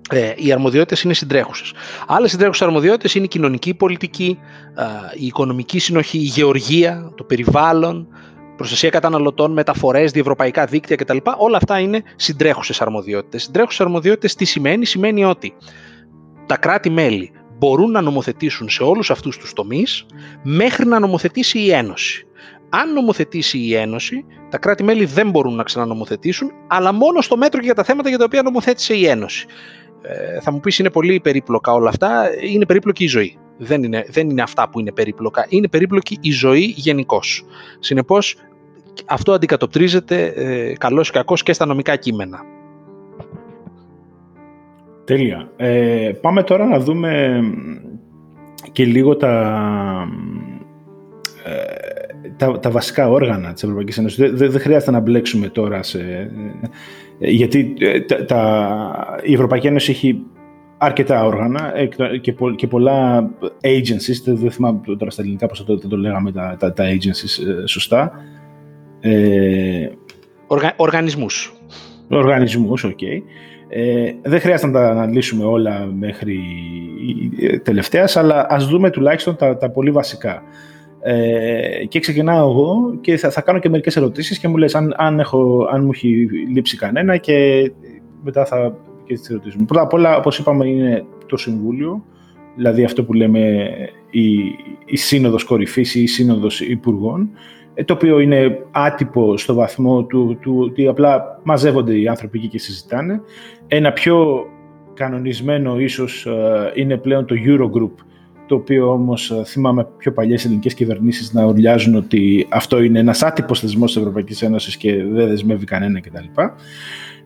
Speaker 2: ε, οι αρμοδιότητες είναι συντρέχουσες. Άλλες συντρέχουσες αρμοδιότητες είναι η κοινωνική πολιτική, ε, η οικονομική συνοχή, η γεωργία, το περιβάλλον, προστασία καταναλωτών, μεταφορές, διευρωπαϊκά δίκτυα κτλ. Όλα αυτά είναι συντρέχουσες αρμοδιότητες. Συντρέχουσες αρμοδιότητες τι σημαίνει, σημαίνει ότι τα κράτη-μέλη μπορούν να νομοθετήσουν σε όλους αυτούς τους τομείς μέχρι να νομοθετήσει η Ένωση αν νομοθετήσει η Ένωση, τα κράτη-μέλη δεν μπορούν να ξανανομοθετήσουν, αλλά μόνο στο μέτρο και για τα θέματα για τα οποία νομοθέτησε η Ένωση. Ε, θα μου πεις είναι πολύ περίπλοκα όλα αυτά, είναι περίπλοκη η ζωή. Δεν είναι, δεν είναι αυτά που είναι περίπλοκα, είναι περίπλοκη η ζωή γενικώς. Συνεπώς αυτό αντικατοπτρίζεται ε, καλώς ή κακώς και στα νομικά κείμενα.
Speaker 1: Τέλεια. Ε, πάμε τώρα να δούμε και λίγο τα, ε, τα, τα βασικά όργανα της Ευρωπαϊκής Ένωσης. Δεν, δεν χρειάζεται να μπλέξουμε τώρα σε... Ε, γιατί ε, τα, τα, η Ευρωπαϊκή Ένωση έχει αρκετά όργανα και, πο, και πολλά agencies, δεν θυμάμαι τώρα στα ελληνικά πώς το, το λέγαμε τα, τα, τα agencies σωστά.
Speaker 2: Ε, Οργα, οργανισμούς.
Speaker 1: Οργανισμούς, OK. Okay. Ε, δεν χρειάζεται να τα αναλύσουμε όλα μέχρι τελευταίας, αλλά ας δούμε τουλάχιστον τα, τα πολύ βασικά. Ε, και ξεκινάω εγώ και θα, θα κάνω και μερικές ερωτήσεις και μου λες αν, αν, έχω, αν μου έχει λείψει κανένα και μετά θα και τις ερωτήσεις μου. Πρώτα απ' όλα, όπως είπαμε, είναι το Συμβούλιο, δηλαδή αυτό που λέμε η, η Σύνοδος Κορυφής ή η Σύνοδος Υπουργών, ε, το οποίο είναι άτυπο στο βαθμό του, του ότι απλά μαζεύονται οι άνθρωποι εκεί και συζητάνε. Ένα πιο κανονισμένο ίσως ε, είναι πλέον το Eurogroup, το οποίο όμως ε, θυμάμαι πιο παλιές ελληνικές κυβερνήσεις να ορλιάζουν ότι αυτό είναι ένας άτυπος θεσμός της Ευρωπαϊκής Ένωσης και δεν δεσμεύει κανένα κτλ.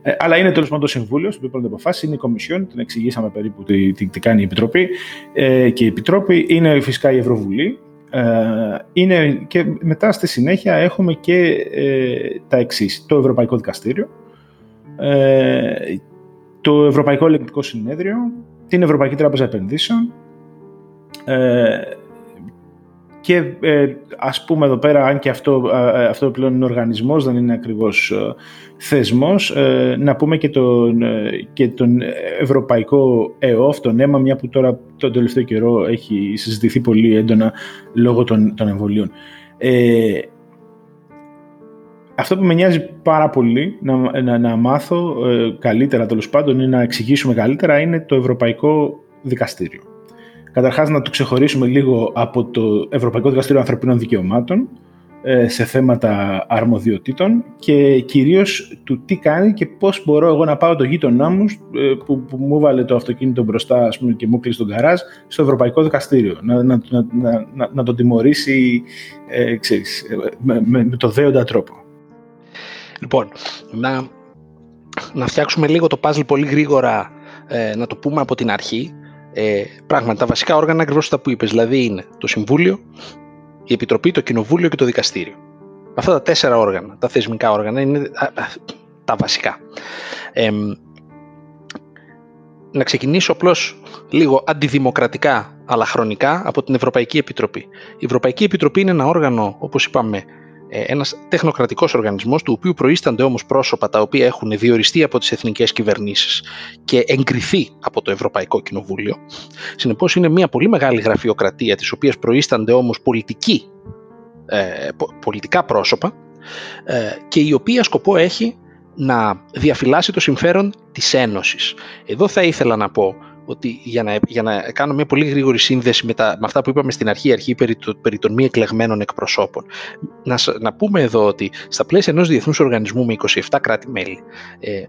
Speaker 1: Ε, αλλά είναι τέλος πάντων το Συμβούλιο, στο οποίο παίρνουν αποφάσεις, είναι η Κομισιόν, την εξηγήσαμε περίπου τι, τι, τι κάνει η Επιτροπή. Ε, και η Επιτροπή είναι φυσικά η Ευρωβουλή, ε, είναι και μετά στη συνέχεια έχουμε και ε, τα εξής. Το Ευρωπαϊκό Δικαστήριο, ε, το Ευρωπαϊκό Ελεκτικό Συνέδριο, την Ευρωπαϊκή Τράπεζα Επενδύσεων και ε, ας πούμε εδώ πέρα, αν και αυτό, αυτό πλέον είναι οργανισμός, δεν είναι ακριβώς θεσμός, να πούμε και τον, και τον Ευρωπαϊκό ΕΟΦ, τον αίμα, μια που τώρα τον τελευταίο καιρό έχει συζητηθεί πολύ έντονα λόγω των, των εμβολίων. Ε, αυτό που με νοιάζει πάρα πολύ να, να, να μάθω ε, καλύτερα τέλος πάντων ή να εξηγήσουμε καλύτερα είναι το Ευρωπαϊκό Δικαστήριο. Καταρχάς να το ξεχωρίσουμε λίγο από το Ευρωπαϊκό Δικαστήριο Ανθρωπίνων Δικαιωμάτων ε, σε θέματα αρμοδιοτήτων και κυρίως του τι κάνει και πώς μπορώ εγώ να πάω το γείτονά μου ε, που, που μου βάλε το αυτοκίνητο μπροστά ας πούμε, και μου κλείσει τον καράζ στο Ευρωπαϊκό Δικαστήριο να, να, να, να, να τον τιμωρήσει ε, ξέρεις, με, με, το δέοντα τρόπο.
Speaker 2: Λοιπόν, να, να φτιάξουμε λίγο το puzzle πολύ γρήγορα ε, να το πούμε από την αρχή ε, πράγματι, τα βασικά όργανα ακριβώς τα που είπες, δηλαδή είναι το Συμβούλιο, η Επιτροπή, το Κοινοβούλιο και το Δικαστήριο. Αυτά τα τέσσερα όργανα, τα θεσμικά όργανα, είναι τα βασικά. Ε, να ξεκινήσω απλώς λίγο αντιδημοκρατικά αλλά χρονικά από την Ευρωπαϊκή Επιτροπή. Η Ευρωπαϊκή Επιτροπή είναι ένα όργανο, όπως είπαμε, ε, ένας τεχνοκρατικός οργανισμός του οποίου προείστανται όμως πρόσωπα τα οποία έχουν διοριστεί από τις εθνικές κυβερνήσεις και εγκριθεί από το Ευρωπαϊκό Κοινοβούλιο. Συνεπώς είναι μια πολύ μεγάλη γραφειοκρατία της οποίας προείστανται όμως πολιτικοί, ε, πολιτικά πρόσωπα ε, και η οποία σκοπό έχει να διαφυλάσει το συμφέρον της Ένωσης. Εδώ θα ήθελα να πω ότι για να, για να κάνω μια πολύ γρήγορη σύνδεση με, τα, με αυτά που είπαμε στην αρχή, αρχή περί, το, περί των μη εκλεγμένων εκπροσώπων. Να, να πούμε εδώ ότι στα πλαίσια ενός διεθνούς οργανισμού με 27 κράτη-μέλη, ε,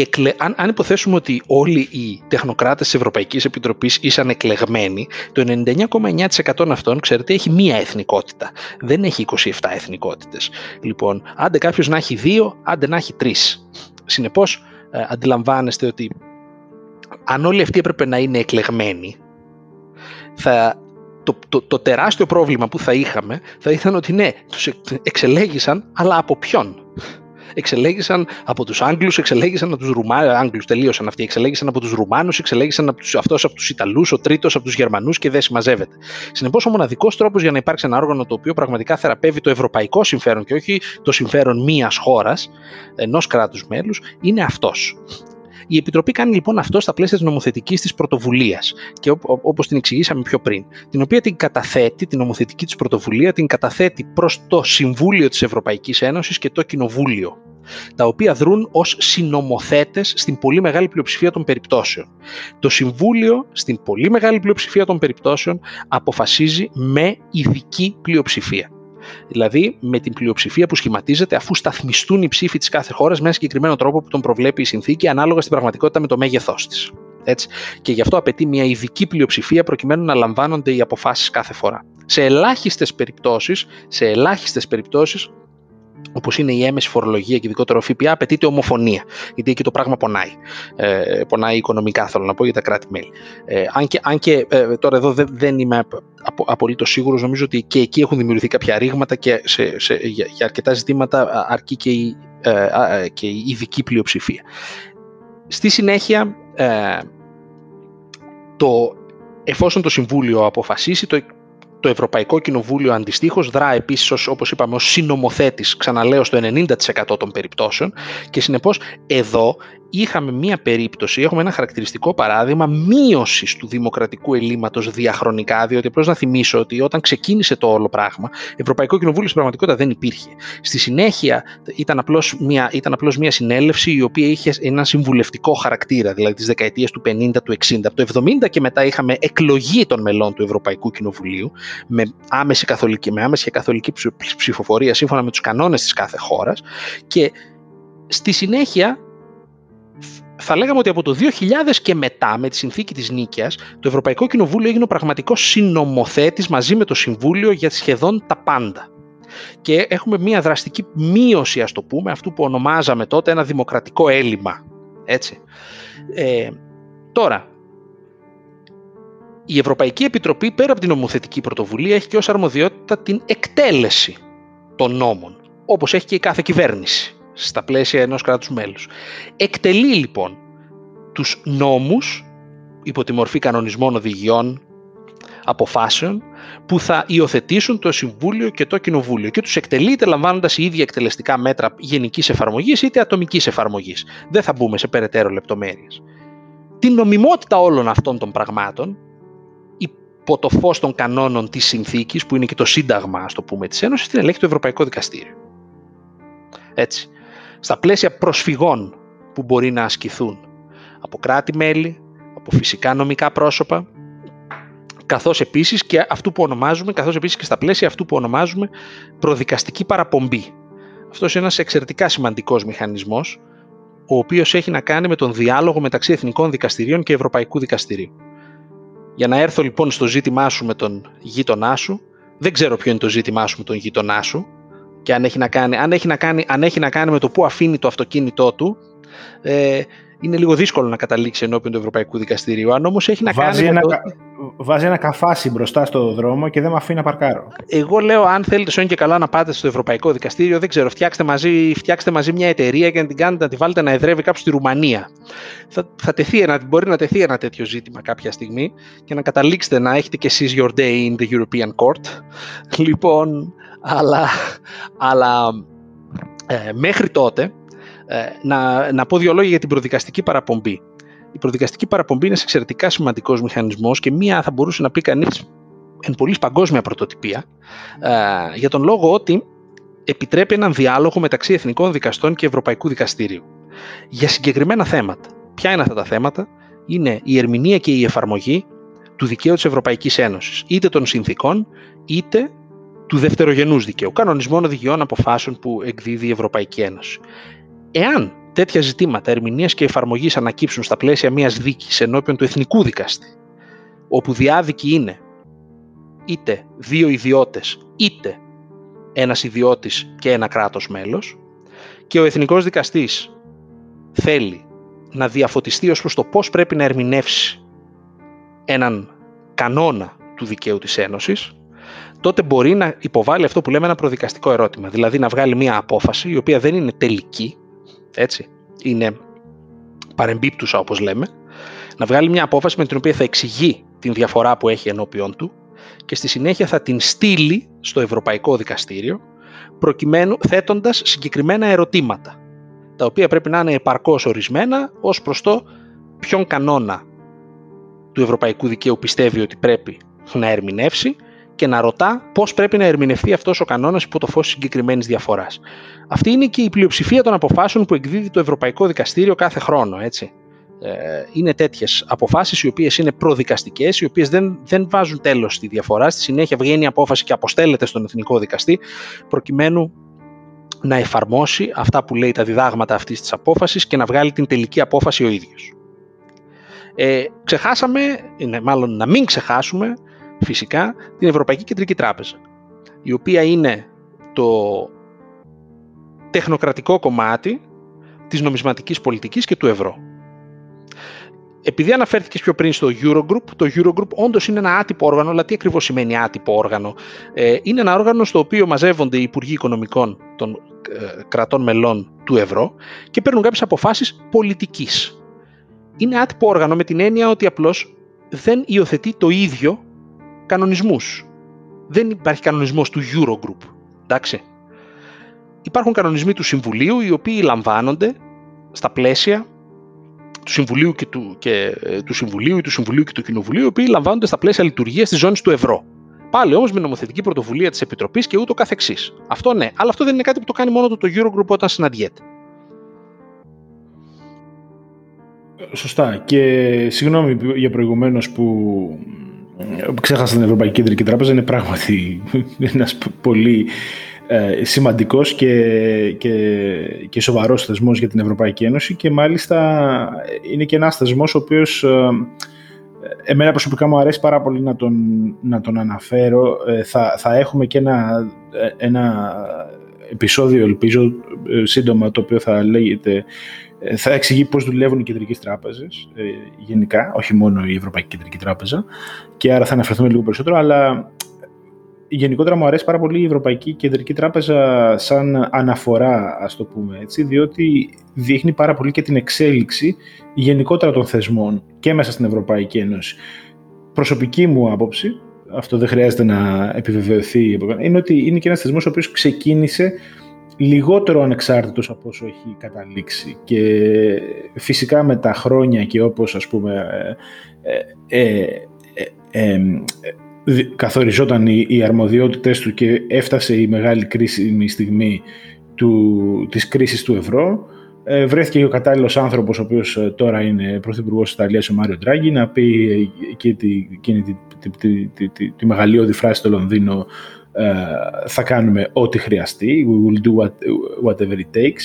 Speaker 2: εκλε... αν, αν υποθέσουμε ότι όλοι οι τεχνοκράτες της Ευρωπαϊκής Επιτροπής ήσαν εκλεγμένοι, το 99,9% αυτών, ξέρετε, έχει μία εθνικότητα. Δεν έχει 27 εθνικότητες. Λοιπόν, άντε κάποιος να έχει δύο, άντε να έχει τρεις. Συνεπώς, ε, αντιλαμβάνεστε ότι αν όλοι αυτοί έπρεπε να είναι εκλεγμένοι, θα, το, το, το τεράστιο πρόβλημα που θα είχαμε θα ήταν ότι ναι, τους εξελέγησαν, αλλά από ποιον; Εξελέγησαν από τους Άγγλους, εξελέγησαν από τους Ρουμάνους, Άγγλους τελείωσαν αυτοί, εξελέγησαν από τους Ρουμάνους, εξελέγησαν από τους, αυτός από τους Ιταλούς, ο τρίτος από τους Γερμανούς και δεν συμμαζεύεται. Συνεπώς ο μοναδικός τρόπος για να υπάρξει ένα όργανο το οποίο πραγματικά θεραπεύει το ευρωπαϊκό συμφέρον και όχι το συμφέρον μίας χώρας, ενός κράτους μέλους, είναι αυτός. Η Επιτροπή κάνει λοιπόν αυτό στα πλαίσια της νομοθετικής της πρωτοβουλίας και όπως την εξηγήσαμε πιο πριν, την οποία την καταθέτει, την νομοθετική της πρωτοβουλία, την καταθέτει προς το Συμβούλιο της Ευρωπαϊκής Ένωσης και το Κοινοβούλιο. τα οποία δρούν ως συνομοθέτες στην πολύ μεγάλη πλειοψηφία των περιπτώσεων. Το Συμβούλιο, στην πολύ μεγάλη πλειοψηφία των περιπτώσεων, αποφασίζει με ειδική πλειοψηφία. Δηλαδή με την πλειοψηφία που σχηματίζεται αφού σταθμιστούν οι ψήφοι της κάθε χώρας με ένα συγκεκριμένο τρόπο που τον προβλέπει η συνθήκη ανάλογα στην πραγματικότητα με το μέγεθός της. Έτσι. Και γι' αυτό απαιτεί μια ειδική πλειοψηφία προκειμένου να λαμβάνονται οι αποφάσεις κάθε φορά. Σε ελάχιστες περιπτώσεις, σε ελάχιστες περιπτώσεις όπως είναι η έμεση φορολογία και ειδικότερα ο ΦΠΑ, απαιτείται ομοφωνία. Γιατί εκεί το πράγμα πονάει. Ε, πονάει οικονομικά, θέλω να πω, για τα κράτη-μέλη. Ε, αν και, αν και ε, τώρα εδώ δεν, δεν είμαι απο, απολύτως σίγουρος, νομίζω ότι και εκεί έχουν δημιουργηθεί κάποια ρήγματα και σε, σε, για, για, αρκετά ζητήματα αρκεί και η, ε, ε, και η ειδική πλειοψηφία. Στη συνέχεια, ε, το, εφόσον το Συμβούλιο αποφασίσει, το το Ευρωπαϊκό Κοινοβούλιο αντιστοίχως δρά επίσης, όπως είπαμε, ως συνομοθέτης, ξαναλέω, στο 90% των περιπτώσεων και συνεπώς εδώ είχαμε μία περίπτωση, έχουμε ένα χαρακτηριστικό παράδειγμα μείωσης του δημοκρατικού ελλείμματος διαχρονικά, διότι απλώς να θυμίσω ότι όταν ξεκίνησε το όλο πράγμα, Ευρωπαϊκό Κοινοβούλιο στην πραγματικότητα δεν υπήρχε. Στη συνέχεια ήταν απλώς μία, ήταν απλώς μία συνέλευση η οποία είχε ένα συμβουλευτικό χαρακτήρα, δηλαδή τις δεκαετίες του 50, του 60. Από το 70 και μετά είχαμε εκλογή των μελών του Ευρωπαϊκού Κοινοβουλίου με άμεση καθολική, με άμεση και καθολική ψηφοφορία σύμφωνα με τους κανόνες της κάθε χώρας και στη συνέχεια θα λέγαμε ότι από το 2000 και μετά με τη συνθήκη της Νίκαιας το Ευρωπαϊκό Κοινοβούλιο έγινε ο πραγματικός συνομοθέτης μαζί με το Συμβούλιο για σχεδόν τα πάντα. Και έχουμε μια δραστική μείωση ας το πούμε αυτού που ονομάζαμε τότε ένα δημοκρατικό έλλειμμα. Έτσι. Ε, τώρα, η Ευρωπαϊκή Επιτροπή πέρα από την νομοθετική πρωτοβουλία έχει και ως αρμοδιότητα την εκτέλεση των νόμων, όπως έχει και η κάθε κυβέρνηση στα πλαίσια ενός κράτους μέλους. Εκτελεί λοιπόν τους νόμους υπό τη μορφή κανονισμών οδηγιών αποφάσεων που θα υιοθετήσουν το Συμβούλιο και το Κοινοβούλιο και τους εκτελεί είτε λαμβάνοντας οι ίδια εκτελεστικά μέτρα γενικής εφαρμογής είτε ατομικής εφαρμογής. Δεν θα μπούμε σε περαιτέρω λεπτομέρειες. Την νομιμότητα όλων αυτών των πραγμάτων υπό το φως των κανόνων της συνθήκης που είναι και το σύνταγμα ας το πούμε της Ένωσης την ελέγχει το Ευρωπαϊκό Δικαστήριο. Έτσι στα πλαίσια προσφυγών που μπορεί να ασκηθούν από κράτη-μέλη, από φυσικά νομικά πρόσωπα, καθώς επίσης και αυτού που ονομάζουμε, καθώς επίσης και στα πλαίσια αυτού που ονομάζουμε προδικαστική παραπομπή. Αυτός είναι ένας εξαιρετικά σημαντικός μηχανισμός, ο οποίος έχει να κάνει με τον διάλογο μεταξύ εθνικών δικαστηρίων και ευρωπαϊκού δικαστηρίου. Για να έρθω λοιπόν στο ζήτημά σου με τον γείτονά σου, δεν ξέρω ποιο είναι το ζήτημά σου με τον γείτονά σου, και αν έχει να κάνει, αν έχει να κάνει, αν έχει να κάνει με το πού αφήνει το αυτοκίνητό του, ε, είναι λίγο δύσκολο να καταλήξει ενώπιον του Ευρωπαϊκού Δικαστηρίου. Αν όμως έχει να
Speaker 1: βάζει
Speaker 2: κάνει.
Speaker 1: Ένα,
Speaker 2: το...
Speaker 1: Βάζει ένα καφάσι μπροστά στο δρόμο και δεν με αφήνει να παρκάρω.
Speaker 2: Εγώ λέω, αν θέλετε, σώνει και καλά να πάτε στο Ευρωπαϊκό Δικαστήριο, δεν ξέρω, φτιάξτε μαζί, φτιάξτε μαζί μια εταιρεία και να την κάνετε να τη βάλετε να εδρεύει κάπου στη Ρουμανία. Θα, θα τεθεί ένα, μπορεί να τεθεί ένα τέτοιο ζήτημα κάποια στιγμή και να καταλήξετε να έχετε κι εσείς your day in the European Court. Λοιπόν, αλλά, αλλά ε, μέχρι τότε ε, να, να πω δύο λόγια για την προδικαστική παραπομπή. Η προδικαστική παραπομπή είναι εξαιρετικά σημαντικός μηχανισμός και μία θα μπορούσε να πει κανείς εν πολύ παγκόσμια πρωτοτυπία, ε, για τον λόγο ότι επιτρέπει έναν διάλογο μεταξύ εθνικών δικαστών και Ευρωπαϊκού Δικαστήριου για συγκεκριμένα θέματα. Ποια είναι αυτά τα θέματα, είναι η ερμηνεία και η εφαρμογή του δικαίου της Ευρωπαϊκής Ένωσης, είτε των συνθήκων, είτε του δευτερογενούς δικαίου, κανονισμών οδηγιών αποφάσεων που εκδίδει η Ευρωπαϊκή Ένωση. Εάν τέτοια ζητήματα ερμηνείας και εφαρμογής ανακύψουν στα πλαίσια μιας δίκης ενώπιον του εθνικού δικαστή, όπου διάδικοι είναι είτε δύο ιδιώτες, είτε ένας ιδιώτης και ένα κράτος μέλος, και ο εθνικός δικαστής θέλει να διαφωτιστεί ως προς το πώς πρέπει να ερμηνεύσει έναν κανόνα του δικαίου της Ένωσης, τότε μπορεί να υποβάλει αυτό που λέμε ένα προδικαστικό ερώτημα. Δηλαδή να βγάλει μια απόφαση η οποία δεν είναι τελική, έτσι, είναι παρεμπίπτουσα όπως λέμε, να βγάλει μια απόφαση με την οποία θα εξηγεί την διαφορά που έχει ενώπιον του και στη συνέχεια θα την στείλει στο Ευρωπαϊκό Δικαστήριο προκειμένου θέτοντας συγκεκριμένα ερωτήματα τα οποία πρέπει να είναι επαρκώς ορισμένα ως προς το ποιον κανόνα του Ευρωπαϊκού Δικαίου πιστεύει ότι πρέπει να ερμηνεύσει και να ρωτά πώς πρέπει να ερμηνευτεί αυτός ο κανόνας υπό το φως συγκεκριμένης διαφοράς. Αυτή είναι και η πλειοψηφία των αποφάσεων που εκδίδει το Ευρωπαϊκό Δικαστήριο κάθε χρόνο. Έτσι. Ε, είναι τέτοιες αποφάσεις οι οποίες είναι προδικαστικές, οι οποίες δεν, δεν βάζουν τέλος στη διαφορά. Στη συνέχεια βγαίνει η απόφαση και αποστέλλεται στον Εθνικό Δικαστή, προκειμένου να εφαρμόσει αυτά που λέει τα διδάγματα αυτής της απόφασης και να βγάλει την τελική απόφαση ο ίδιος. Ε, ξεχάσαμε, είναι μάλλον να μην ξεχάσουμε, φυσικά, την Ευρωπαϊκή Κεντρική Τράπεζα, η οποία είναι το τεχνοκρατικό κομμάτι της νομισματικής πολιτικής και του ευρώ. Επειδή αναφέρθηκες πιο πριν στο Eurogroup, το Eurogroup όντως είναι ένα άτυπο όργανο, αλλά τι ακριβώς σημαίνει άτυπο όργανο; Ε, είναι ένα όργανο στο οποίο μαζεύονται οι Υπουργοί Οικονομικών των ε, κρατών μελών του ευρώ και παίρνουν κάποιες αποφάσεις πολιτικής. Είναι άτυπο όργανο με την έννοια ότι απλώς δεν υιοθετεί το ίδιο κανονισμούς. Δεν υπάρχει κανονισμός του Eurogroup. Εντάξει. Υπάρχουν κανονισμοί του Συμβουλίου οι οποίοι λαμβάνονται στα πλαίσια του Συμβουλίου και του, και, ε, του Συμβουλίου ή του Συμβουλίου και του Κοινοβουλίου, οι οποίοι λαμβάνονται στα πλαίσια λειτουργίας της ζώνης του ευρώ. Πάλι όμως με νομοθετική πρωτοβουλία της Επιτροπής και ούτω καθεξής. Αυτό ναι, αλλά αυτό δεν είναι κάτι που το κάνει μόνο το, το Eurogroup όταν συναντιέται.
Speaker 1: Σωστά. Και συγγνώμη για προηγουμένως που ξέχασα την Ευρωπαϊκή Κεντρική Τράπεζα. Είναι πράγματι ένας πολύ ε, σημαντικός και, και, και σοβαρός θεσμός για την Ευρωπαϊκή Ένωση και μάλιστα είναι και ένας θεσμός ο οποίος ε, εμένα προσωπικά μου αρέσει πάρα πολύ να τον, να τον αναφέρω. Ε, θα, θα έχουμε και ένα, ένα επεισόδιο, ελπίζω, σύντομα, το οποίο θα λέγεται θα εξηγεί πώς δουλεύουν οι κεντρικές τράπεζες γενικά, όχι μόνο η Ευρωπαϊκή Κεντρική Τράπεζα και άρα θα αναφερθούμε λίγο περισσότερο, αλλά γενικότερα μου αρέσει πάρα πολύ η Ευρωπαϊκή Κεντρική Τράπεζα σαν αναφορά, ας το πούμε έτσι, διότι δείχνει πάρα πολύ και την εξέλιξη γενικότερα των θεσμών και μέσα στην Ευρωπαϊκή Ένωση. Προσωπική μου άποψη, αυτό δεν χρειάζεται να επιβεβαιωθεί, είναι ότι είναι και ένας θεσμός ο οποίος ξεκίνησε λιγότερο ανεξάρτητος από όσο έχει καταλήξει. Και φυσικά με τα χρόνια και όπως ας πούμε ε, ε, ε, καθοριζόταν οι, οι αρμοδιότητες του και έφτασε η μεγάλη κρίσιμη στιγμή του, της κρίσης του ευρώ, ε, βρέθηκε ο κατάλληλος άνθρωπος, ο οποίος ε, τώρα είναι πρωθυπουργός της Ιταλίας, ο Μάριο Ντράγκη, να πει και τη, τη, τη, τη, τη, τη μεγαλειώδη φράση στο Λονδίνο ε, θα κάνουμε ό,τι χρειαστεί, we will do what, whatever it takes,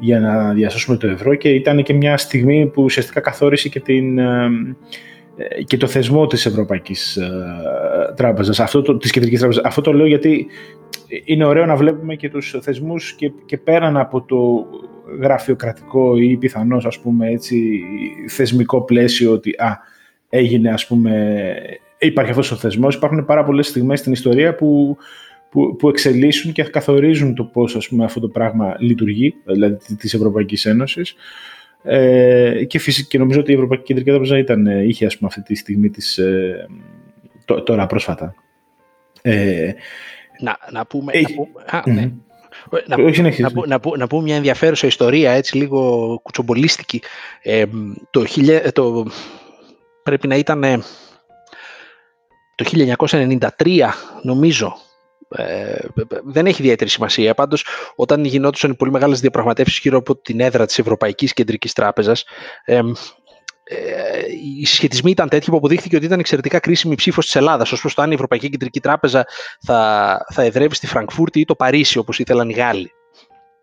Speaker 1: για να διασώσουμε το ευρώ και ήταν και μια στιγμή που ουσιαστικά καθόρισε και την ε, και το θεσμό της Ευρωπαϊκής ε, Τράπεζας, αυτό το, της Κεντρικής Τράπεζας. Αυτό το λέω γιατί είναι ωραίο να βλέπουμε και τους θεσμούς και, και πέραν από το γραφειοκρατικό ή πιθανώς ας πούμε έτσι θεσμικό πλαίσιο ότι α, έγινε ας πούμε υπάρχει αυτός ο θεσμός υπάρχουν πάρα πολλές στιγμές στην ιστορία που, που, που εξελίσσουν και καθορίζουν το πώς ας πούμε, αυτό το πράγμα λειτουργεί δηλαδή της Ευρωπαϊκής Ένωσης ε, και, φυσικά, και νομίζω ότι η Ευρωπαϊκή Κεντρική Τράπεζα ήταν, ε, είχε ας πούμε, αυτή τη στιγμή της, ε, τώρα πρόσφατα.
Speaker 2: Ε, να, να πούμε... Ε, να πούμε α, ναι. Να, να, να, πούμε μια ενδιαφέρουσα ιστορία, έτσι λίγο κουτσομπολίστικη. Ε, το, το, πρέπει να ήταν το 1993, νομίζω, ε, δεν έχει ιδιαίτερη σημασία. Πάντως, όταν γινόντουσαν οι πολύ μεγάλες διαπραγματεύσεις γύρω από την έδρα της Ευρωπαϊκής Κεντρικής Τράπεζας, ε, ε, οι συσχετισμοί ήταν τέτοιοι που αποδείχθηκε ότι ήταν εξαιρετικά κρίσιμη η ψήφος της Ελλάδας. Ω προς το αν η Ευρωπαϊκή Κεντρική Τράπεζα θα, θα εδρεύει στη Φραγκφούρτη ή το Παρίσι, όπως ήθελαν οι Γάλλοι.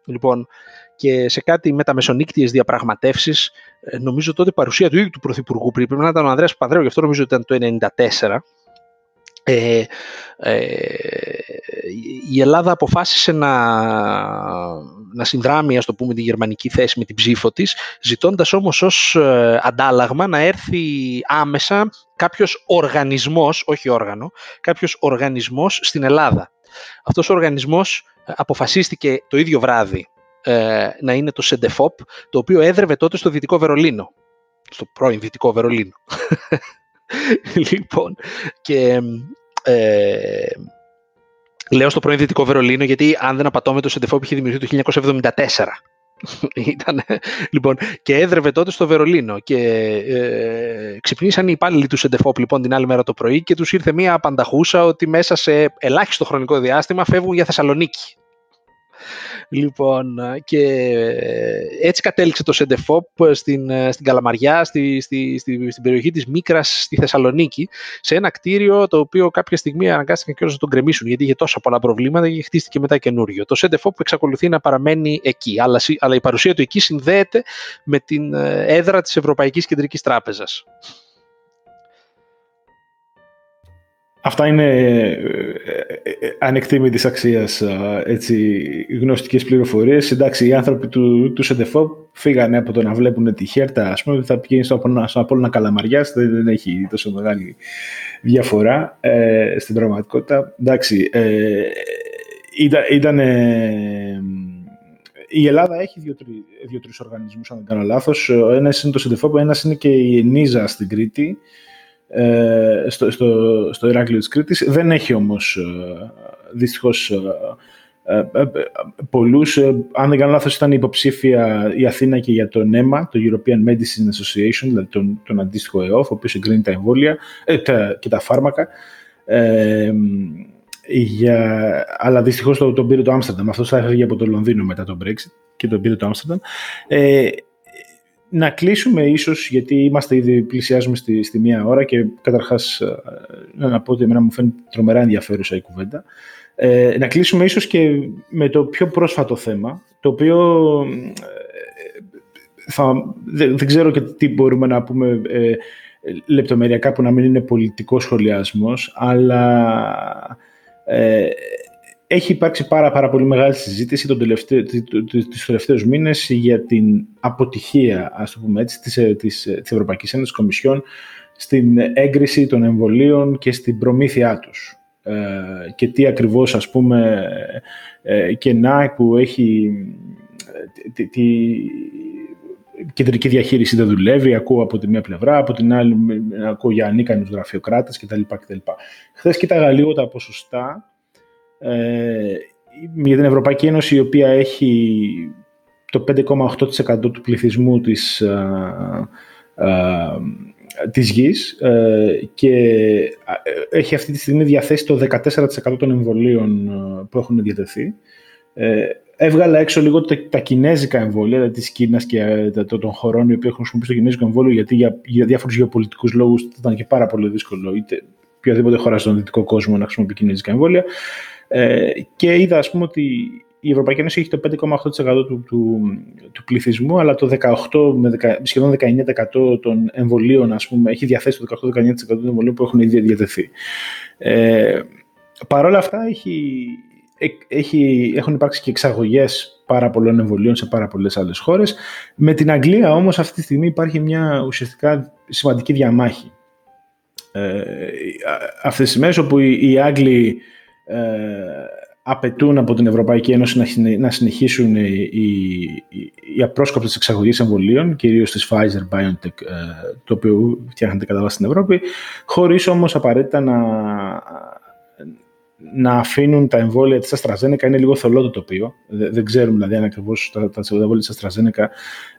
Speaker 2: Λοιπόν, και σε κάτι με τα μεσονύκτιες διαπραγματεύσεις, ε, νομίζω τότε η παρουσία του ίδιου του Πρωθυπουργού, πρέπει να ήταν ο Ανδρέας Παδρέου, γι' αυτό νομίζω ότι ήταν το 1994, ε, ε, η Ελλάδα αποφάσισε να, να συνδράμει, ας το πούμε, τη γερμανική θέση με την ψήφο της, ζητώντας όμως ως ε, αντάλλαγμα να έρθει άμεσα κάποιος οργανισμός, όχι όργανο, κάποιος οργανισμός στην Ελλάδα. Αυτός ο οργανισμός ε, αποφασίστηκε το ίδιο βράδυ να είναι το ΣΕΝΤΕΦΟΠ, το οποίο έδρευε τότε στο Δυτικό Βερολίνο. Στο πρώην Δυτικό Βερολίνο. λοιπόν, και ε, λέω στο πρώην Δυτικό Βερολίνο, γιατί αν δεν απατώμε το ΣΕΝΤΕΦΟΠ είχε δημιουργηθεί το 1974. Ήταν, λοιπόν, και έδρευε τότε στο Βερολίνο και ε, ξυπνήσαν οι υπάλληλοι του Σεντεφόπ λοιπόν την άλλη μέρα το πρωί και τους ήρθε μια απανταχούσα ότι μέσα σε ελάχιστο χρονικό διάστημα φεύγουν για Θεσσαλονίκη. Λοιπόν, και έτσι κατέληξε το Σεντεφόπ στην, στην Καλαμαριά, στη, στη, στη, στην περιοχή της Μίκρας στη Θεσσαλονίκη, σε ένα κτίριο το οποίο κάποια στιγμή αναγκάστηκαν και να τον κρεμίσουν, γιατί είχε τόσα πολλά προβλήματα και χτίστηκε μετά καινούριο. Το Σεντεφόπ εξακολουθεί να παραμένει εκεί, αλλά, αλλά η παρουσία του εκεί συνδέεται με την ε, έδρα της Ευρωπαϊκής Κεντρικής Τράπεζας.
Speaker 1: Αυτά είναι ε, ε, ε, ανεκτήμητης αξίας έτσι, γνωστικές πληροφορίες. Εντάξει, οι άνθρωποι του, του ΣΕΝΤΕΦΟ φύγανε από το να βλέπουν τη χέρτα, ας πούμε, θα πηγαίνει στον Απόλλωνα Καλαμαριάς, δεν, δεν έχει τόσο μεγάλη διαφορά ε, στην πραγματικότητα. Εντάξει, ε, ήταν, ήταν η Ελλάδα έχει δύο-τρεις οργανισμούς, αν δεν κάνω λάθος. Ο ένας είναι το ΣΕΝΤΕΦΟ, ένας είναι και η ΕΝΙΖΑ στην Κρήτη, ε, στο, στο, στο Ηράκλειο της Κρήτης. Δεν έχει όμως ε, δυστυχώς ε, πολλούς. Αν δεν κάνω λάθος ήταν υποψήφια η Αθήνα και για το ΝΕΜΑ, το European Medicine Association, δηλαδή τον, τον αντίστοιχο ΕΟΦ, ο οποίος εγκρίνει τα εμβόλια και τα φάρμακα. για, αλλά δυστυχώς τον, τον πήρε το Άμστερνταμ. Αυτός θα έφυγε από το Λονδίνο μετά τον Brexit και τον πήρε το Άμστερνταμ. Ε, να κλείσουμε ίσως, γιατί είμαστε ήδη πλησιάζουμε στη, στη μία ώρα και καταρχάς ε, να πω ότι εμένα μου φαίνεται τρομερά ενδιαφέρουσα η κουβέντα. Ε, να κλείσουμε ίσως και με το πιο πρόσφατο θέμα, το οποίο ε, θα, δεν, δεν, ξέρω και τι μπορούμε να πούμε ε, λεπτομεριακά που να μην είναι πολιτικός σχολιασμός, αλλά ε, έχει υπάρξει πάρα, πάρα πολύ μεγάλη συζήτηση τον τελευταίο, τους τελευταίους μήνες για την αποτυχία, ας το πούμε έτσι, της, ε, της, ε, της Ευρωπαϊκής Ένωσης Κομισιόν στην έγκριση των εμβολίων και στην προμήθειά τους. Ε, και τι ακριβώς, ας πούμε, ε, κενά που έχει τη, τη, κεντρική διαχείριση δεν δουλεύει, ακούω από τη μία πλευρά, από την άλλη ακούω για ανίκανους γραφειοκράτες κτλ. κτλ. Χθες κοίταγα λίγο τα ποσοστά ε, για την Ευρωπαϊκή Ένωση η οποία έχει το 5,8% του πληθυσμού της, α, ε, α, ε, της γης και έχει αυτή τη στιγμή διαθέσει το 14% των εμβολίων που έχουν διατεθεί. Έβγαλα έξω λίγο τα, τα κινέζικα εμβόλια, δηλαδή της Κίνας και των χωρών οι οποίοι έχουν χρησιμοποιήσει το κινέζικο εμβόλιο, γιατί για, για διάφορους γεωπολιτικούς λόγους ήταν και πάρα πολύ δύσκολο είτε οποιαδήποτε χώρα στον δυτικό κόσμο να χρησιμοποιεί κινέζικα εμβόλια. Ε, και είδα, ας πούμε, ότι η Ευρωπαϊκή Ένωση έχει το 5,8% του, του, του, πληθυσμού, αλλά το 18 με 10, σχεδόν 19% των εμβολίων, ας πούμε, έχει διαθέσει το 18-19% των εμβολίων που έχουν ήδη διατεθεί. Ε, Παρ' όλα αυτά, έχει, έχει, έχουν υπάρξει και εξαγωγές πάρα πολλών εμβολίων σε πάρα πολλές άλλες χώρες. Με την Αγγλία όμως αυτή τη στιγμή υπάρχει μια ουσιαστικά σημαντική διαμάχη. Ε, αυτές τις μέρες όπου οι, οι Άγγλοι ε, απαιτούν από την Ευρωπαϊκή Ένωση να συνεχίσουν οι, οι, οι απρόσκοπτες εξαγωγές εμβολίων, κυρίως της Pfizer BioNTech, ε, το οποίο φτιάχνεται κατά βάση στην Ευρώπη, χωρίς όμως απαραίτητα να, να αφήνουν τα εμβόλια της AstraZeneca. Είναι λίγο θολό το τοπίο. Δεν, ξέρουμε δηλαδή αν ακριβώς τα, τα εμβόλια της AstraZeneca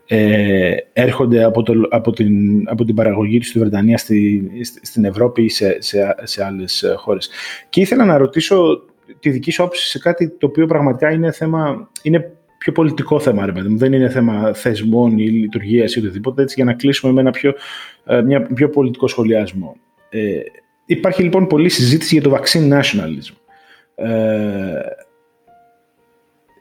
Speaker 1: ε, έρχονται από, το, από, την, από την παραγωγή του στη Βρετανία, στη, στην Ευρώπη ή σε, σε, σε άλλες χώρες. Και ήθελα να ρωτήσω τη δική σου όψη σε κάτι το οποίο πραγματικά είναι θέμα, είναι πιο πολιτικό θέμα, ρε παιδί μου. Δεν είναι θέμα θεσμών ή λειτουργίας ή οτιδήποτε, έτσι για να κλείσουμε με ένα πιο, ε, μια πιο πολιτικό σχολιασμό. Ε, υπάρχει λοιπόν πολλή συζήτηση για το vaccine nationalism. Ε,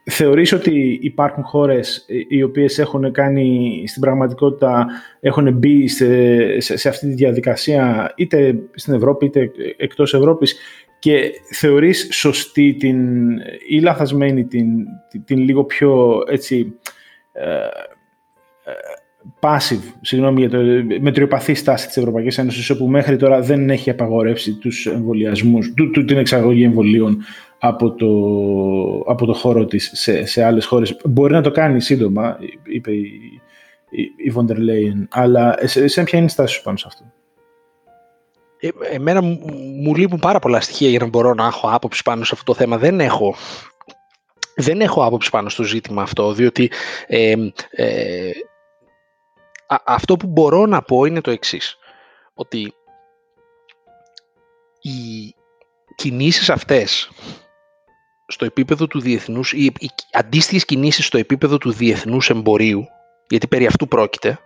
Speaker 1: Θεωρείς ότι υπάρχουν χώρες οι οποίες έχουν κάνει στην πραγματικότητα, έχουν μπει σε, σε, αυτή τη διαδικασία είτε στην Ευρώπη είτε εκτός Ευρώπης και θεωρείς σωστή την, ή λαθασμένη την, την, λίγο πιο έτσι, ε, ε, passive, συγγνώμη για το μετριοπαθή στάση της Ευρωπαϊκής Ένωσης όπου μέχρι τώρα δεν έχει απαγορεύσει τους εμβολιασμούς, του, την εξαγωγή εμβολίων από το, από το χώρο της σε, σε άλλες χώρες. Μπορεί να το κάνει σύντομα, είπε η, η, Βοντερ Λέιν, αλλά σε ποια είναι η στάση σου πάνω σε αυτό;
Speaker 2: Ε, εμένα μου, μου λείπουν πάρα πολλά στοιχεία για να μπορώ να έχω άποψη πάνω σε αυτό το θέμα. Δεν έχω δεν έχω άποψη πάνω στο ζήτημα αυτό, διότι ε, ε, αυτό που μπορώ να πω είναι το εξής, ότι οι κινήσεις αυτές στο επίπεδο του διεθνούς, οι, οι αντίστοιχες κινήσεις στο επίπεδο του διεθνούς εμπορίου, γιατί περί αυτού πρόκειται,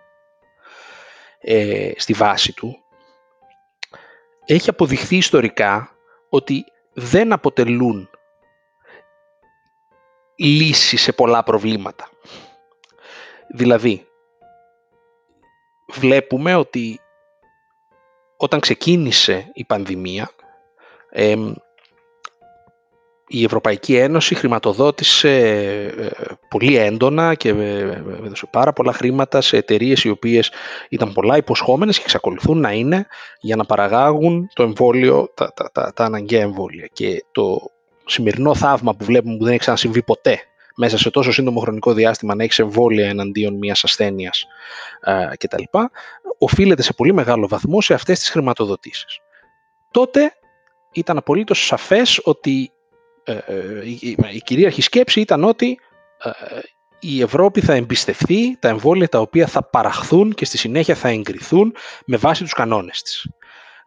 Speaker 2: ε, στη βάση του, έχει αποδειχθεί ιστορικά ότι δεν αποτελούν λύση σε πολλά προβλήματα. Δηλαδή, βλέπουμε ότι όταν ξεκίνησε η πανδημία, η Ευρωπαϊκή Ένωση χρηματοδότησε ε, πολύ έντονα και ε, έδωσε πάρα πολλά χρήματα σε εταιρείες οι οποίες ήταν πολλά υποσχόμενες και εξακολουθούν να είναι για να παραγάγουν το εμβόλιο, τα, τα, τα, τα αναγκαία εμβόλια. Και το σημερινό θαύμα που βλέπουμε που δεν έχει ξανασυμβεί ποτέ μέσα σε τόσο σύντομο χρονικό διάστημα να έχεις εμβόλια εναντίον μιας ασθένειας ε, κτλ. οφείλεται σε πολύ μεγάλο βαθμό σε αυτές τις χρηματοδοτήσεις. Τότε ήταν απολύτως σαφές ότι ε, ε, η κυρίαρχη σκέψη ήταν ότι ε, η Ευρώπη θα εμπιστευτεί τα εμβόλια τα οποία θα παραχθούν και στη συνέχεια θα εγκριθούν με βάση τους κανόνες της.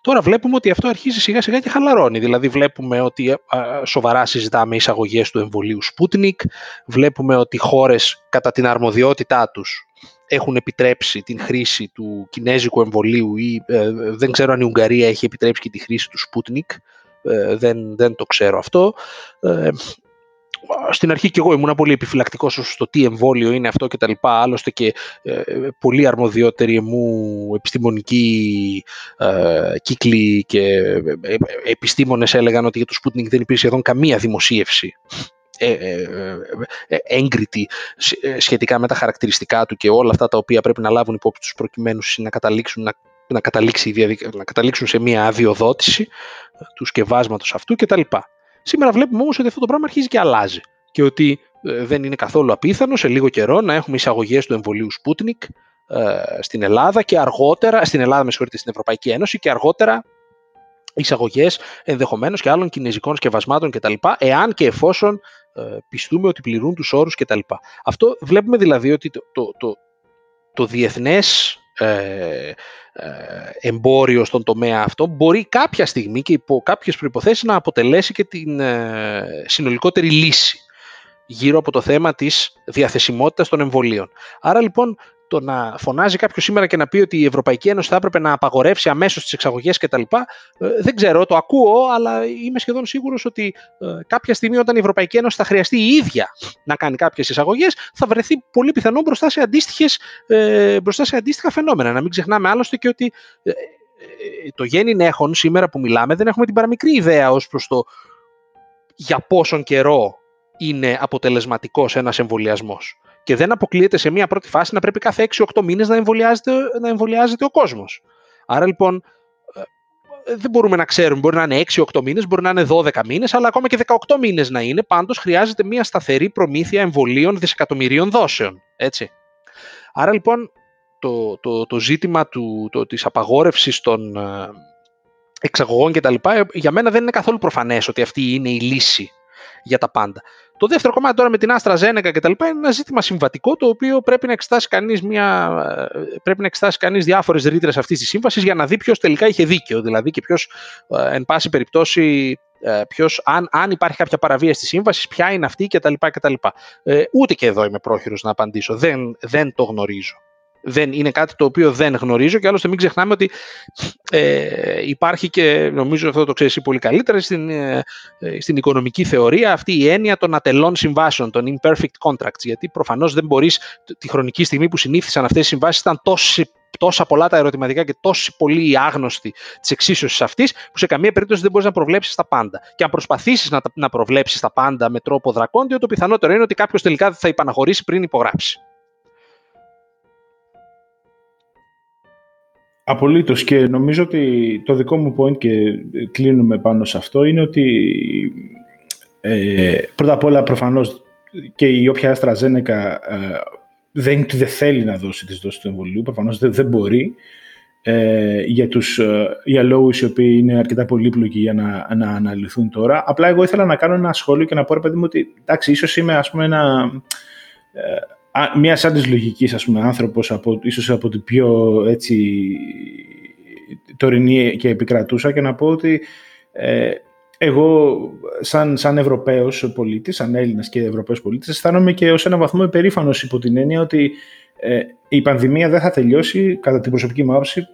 Speaker 2: Τώρα βλέπουμε ότι αυτό αρχίζει σιγά σιγά και χαλαρώνει. Δηλαδή βλέπουμε ότι σοβαρά συζητάμε εισαγωγές του εμβολίου Sputnik, βλέπουμε ότι χώρες κατά την αρμοδιότητά τους έχουν επιτρέψει την χρήση του κινέζικου εμβολίου ή δεν ξέρω αν η Ουγγαρία έχει επιτρέψει και τη χρήση του Sputnik ε, δεν, δεν το ξέρω αυτό. Ε, στην αρχή και εγώ ήμουν πολύ επιφυλακτικός στο τι εμβόλιο είναι αυτό και τα λοιπά. Άλλωστε και ε, πολύ αρμοδιότεροι μου επιστημονικοί ε, κύκλοι και ε, επιστήμονες έλεγαν ότι για το Sputnik δεν υπήρχε σχεδόν καμία δημοσίευση έγκριτη σχετικά με τα χαρακτηριστικά του και όλα αυτά τα οποία πρέπει να λάβουν υπόψη τους προκειμένους να καταλήξουν να να, καταλήξει, να καταλήξουν σε μια αδειοδότηση του σκευάσματος αυτού κτλ. Σήμερα βλέπουμε όμως ότι αυτό το πράγμα αρχίζει και αλλάζει και ότι ε, δεν είναι καθόλου απίθανο σε λίγο καιρό να έχουμε εισαγωγές του εμβολίου Sputnik ε, στην Ελλάδα και αργότερα, στην Ελλάδα με συγχωρείτε, στην Ευρωπαϊκή Ένωση και αργότερα εισαγωγές ενδεχομένως και άλλων κινέζικων σκευασμάτων κτλ. Εάν και εφόσον ε, πιστούμε ότι πληρούν τους όρους κτλ. Αυτό βλέπουμε δηλαδή ότι το, το, το, το διεθνές ε, ε, εμπόριο στον τομέα αυτό μπορεί κάποια στιγμή και υπό κάποιες προϋποθέσεις να αποτελέσει και την ε, συνολικότερη λύση γύρω από το θέμα της διαθεσιμότητας των εμβολίων. Άρα λοιπόν το να φωνάζει κάποιος σήμερα και να πει ότι η Ευρωπαϊκή Ένωση θα έπρεπε να απαγορεύσει αμέσως τις εξαγωγές κτλ. Ε, δεν ξέρω, το ακούω, αλλά είμαι σχεδόν σίγουρος ότι ε, κάποια στιγμή όταν η Ευρωπαϊκή Ένωση θα χρειαστεί η ίδια να κάνει κάποιες εισαγωγές, θα βρεθεί πολύ πιθανό μπροστά σε, αντίστοιχες, ε, μπροστά σε αντίστοιχα φαινόμενα. Να μην ξεχνάμε άλλωστε και ότι το γέννη έχουν σήμερα που μιλάμε δεν έχουμε την παραμικρή ιδέα ως προς το για πόσον καιρό είναι αποτελεσματικός ένας εμβολιασμός. Και δεν αποκλείεται σε μια πρώτη φάση να πρέπει κάθε 6-8 μήνες να εμβολιάζεται, να εμβολιάζεται ο κόσμος. Άρα λοιπόν ε, δεν μπορούμε να ξέρουμε, μπορεί να είναι 6-8 μήνες, μπορεί να είναι 12 μήνες, αλλά ακόμα και 18 μήνες να είναι, πάντως χρειάζεται μια σταθερή προμήθεια εμβολίων δισεκατομμυρίων δόσεων. Έτσι. Άρα λοιπόν το, το, το ζήτημα του, το, της απαγόρευσης των ε, εξαγωγών κτλ. για μένα δεν είναι καθόλου προφανές ότι αυτή είναι η λύση για τα πάντα. Το δεύτερο κομμάτι τώρα με την Άστρα Ζένεκα και τα λοιπά είναι ένα ζήτημα συμβατικό το οποίο πρέπει να εξετάσει κανείς, μια, πρέπει να εξετάσει κανείς διάφορες ρήτρες αυτής της σύμβασης για να δει ποιος τελικά είχε δίκαιο δηλαδή και ποιος ε, εν πάση περιπτώσει ε, ποιος, αν, αν υπάρχει κάποια παραβίαση της σύμβασης, ποια είναι αυτή κτλ. κτλ. Ε, ούτε και εδώ είμαι πρόχειρος να απαντήσω. Δεν, δεν το γνωρίζω δεν είναι κάτι το οποίο δεν γνωρίζω και άλλωστε μην ξεχνάμε ότι ε, υπάρχει και νομίζω αυτό το ξέρεις πολύ καλύτερα στην, ε, στην οικονομική θεωρία αυτή η έννοια των ατελών συμβάσεων, των imperfect contracts γιατί προφανώς δεν μπορείς τη χρονική στιγμή που συνήθισαν αυτές οι συμβάσεις ήταν τόσοι τόσα πολλά τα ερωτηματικά και τόσοι πολλοί οι άγνωστοι της εξίσωσης αυτής, που σε καμία περίπτωση δεν μπορείς να προβλέψεις τα πάντα. Και αν προσπαθήσεις να, να προβλέψεις τα πάντα με τρόπο δρακόντιο, το πιθανότερο είναι ότι κάποιος τελικά θα υπαναχωρήσει πριν υπογράψει.
Speaker 1: Απολύτως και νομίζω ότι το δικό μου point και κλείνουμε πάνω σε αυτό είναι ότι ε, πρώτα απ' όλα προφανώς και η όποια AstraZeneca ε, δεν, δεν θέλει να δώσει τις δόσεις του εμβολίου, προφανώς δεν, δεν μπορεί ε, για, τους, ε, για λόγους οι οποίοι είναι αρκετά πολύπλοκοι για να, να αναλυθούν τώρα. Απλά εγώ ήθελα να κάνω ένα σχόλιο και να πω, ρε παιδί μου, ότι εντάξει, ίσως είμαι ας πούμε ένα... Ε, μια σαν της λογικής ας πούμε, άνθρωπος, από, ίσως από την πιο έτσι, τωρινή και επικρατούσα και να πω ότι ε, εγώ σαν, σαν Ευρωπαίος πολίτης, σαν Έλληνας και Ευρωπαίος πολίτης, αισθάνομαι και ως ένα βαθμό υπερήφανος υπό την έννοια ότι ε, η πανδημία δεν θα τελειώσει, κατά την προσωπική μου άποψη,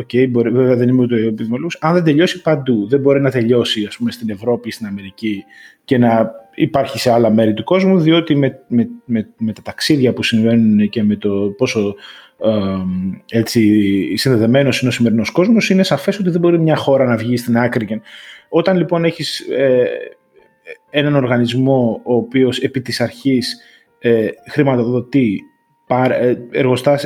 Speaker 1: okay, μπορεί, βέβαια δεν είμαι ούτε επιδημολόγος, αν δεν τελειώσει παντού. Δεν μπορεί να τελειώσει ας πούμε, στην Ευρώπη, στην Αμερική και να υπάρχει σε άλλα μέρη του κόσμου, διότι με, με, με, με τα ταξίδια που συμβαίνουν και με το πόσο ε, έτσι, συνδεδεμένος είναι ο σημερινός κόσμος, είναι σαφές ότι δεν μπορεί μια χώρα να βγει στην άκρη. Όταν λοιπόν έχεις ε, έναν οργανισμό ο οποίος επί της αρχής ε, χρηματοδοτεί ε,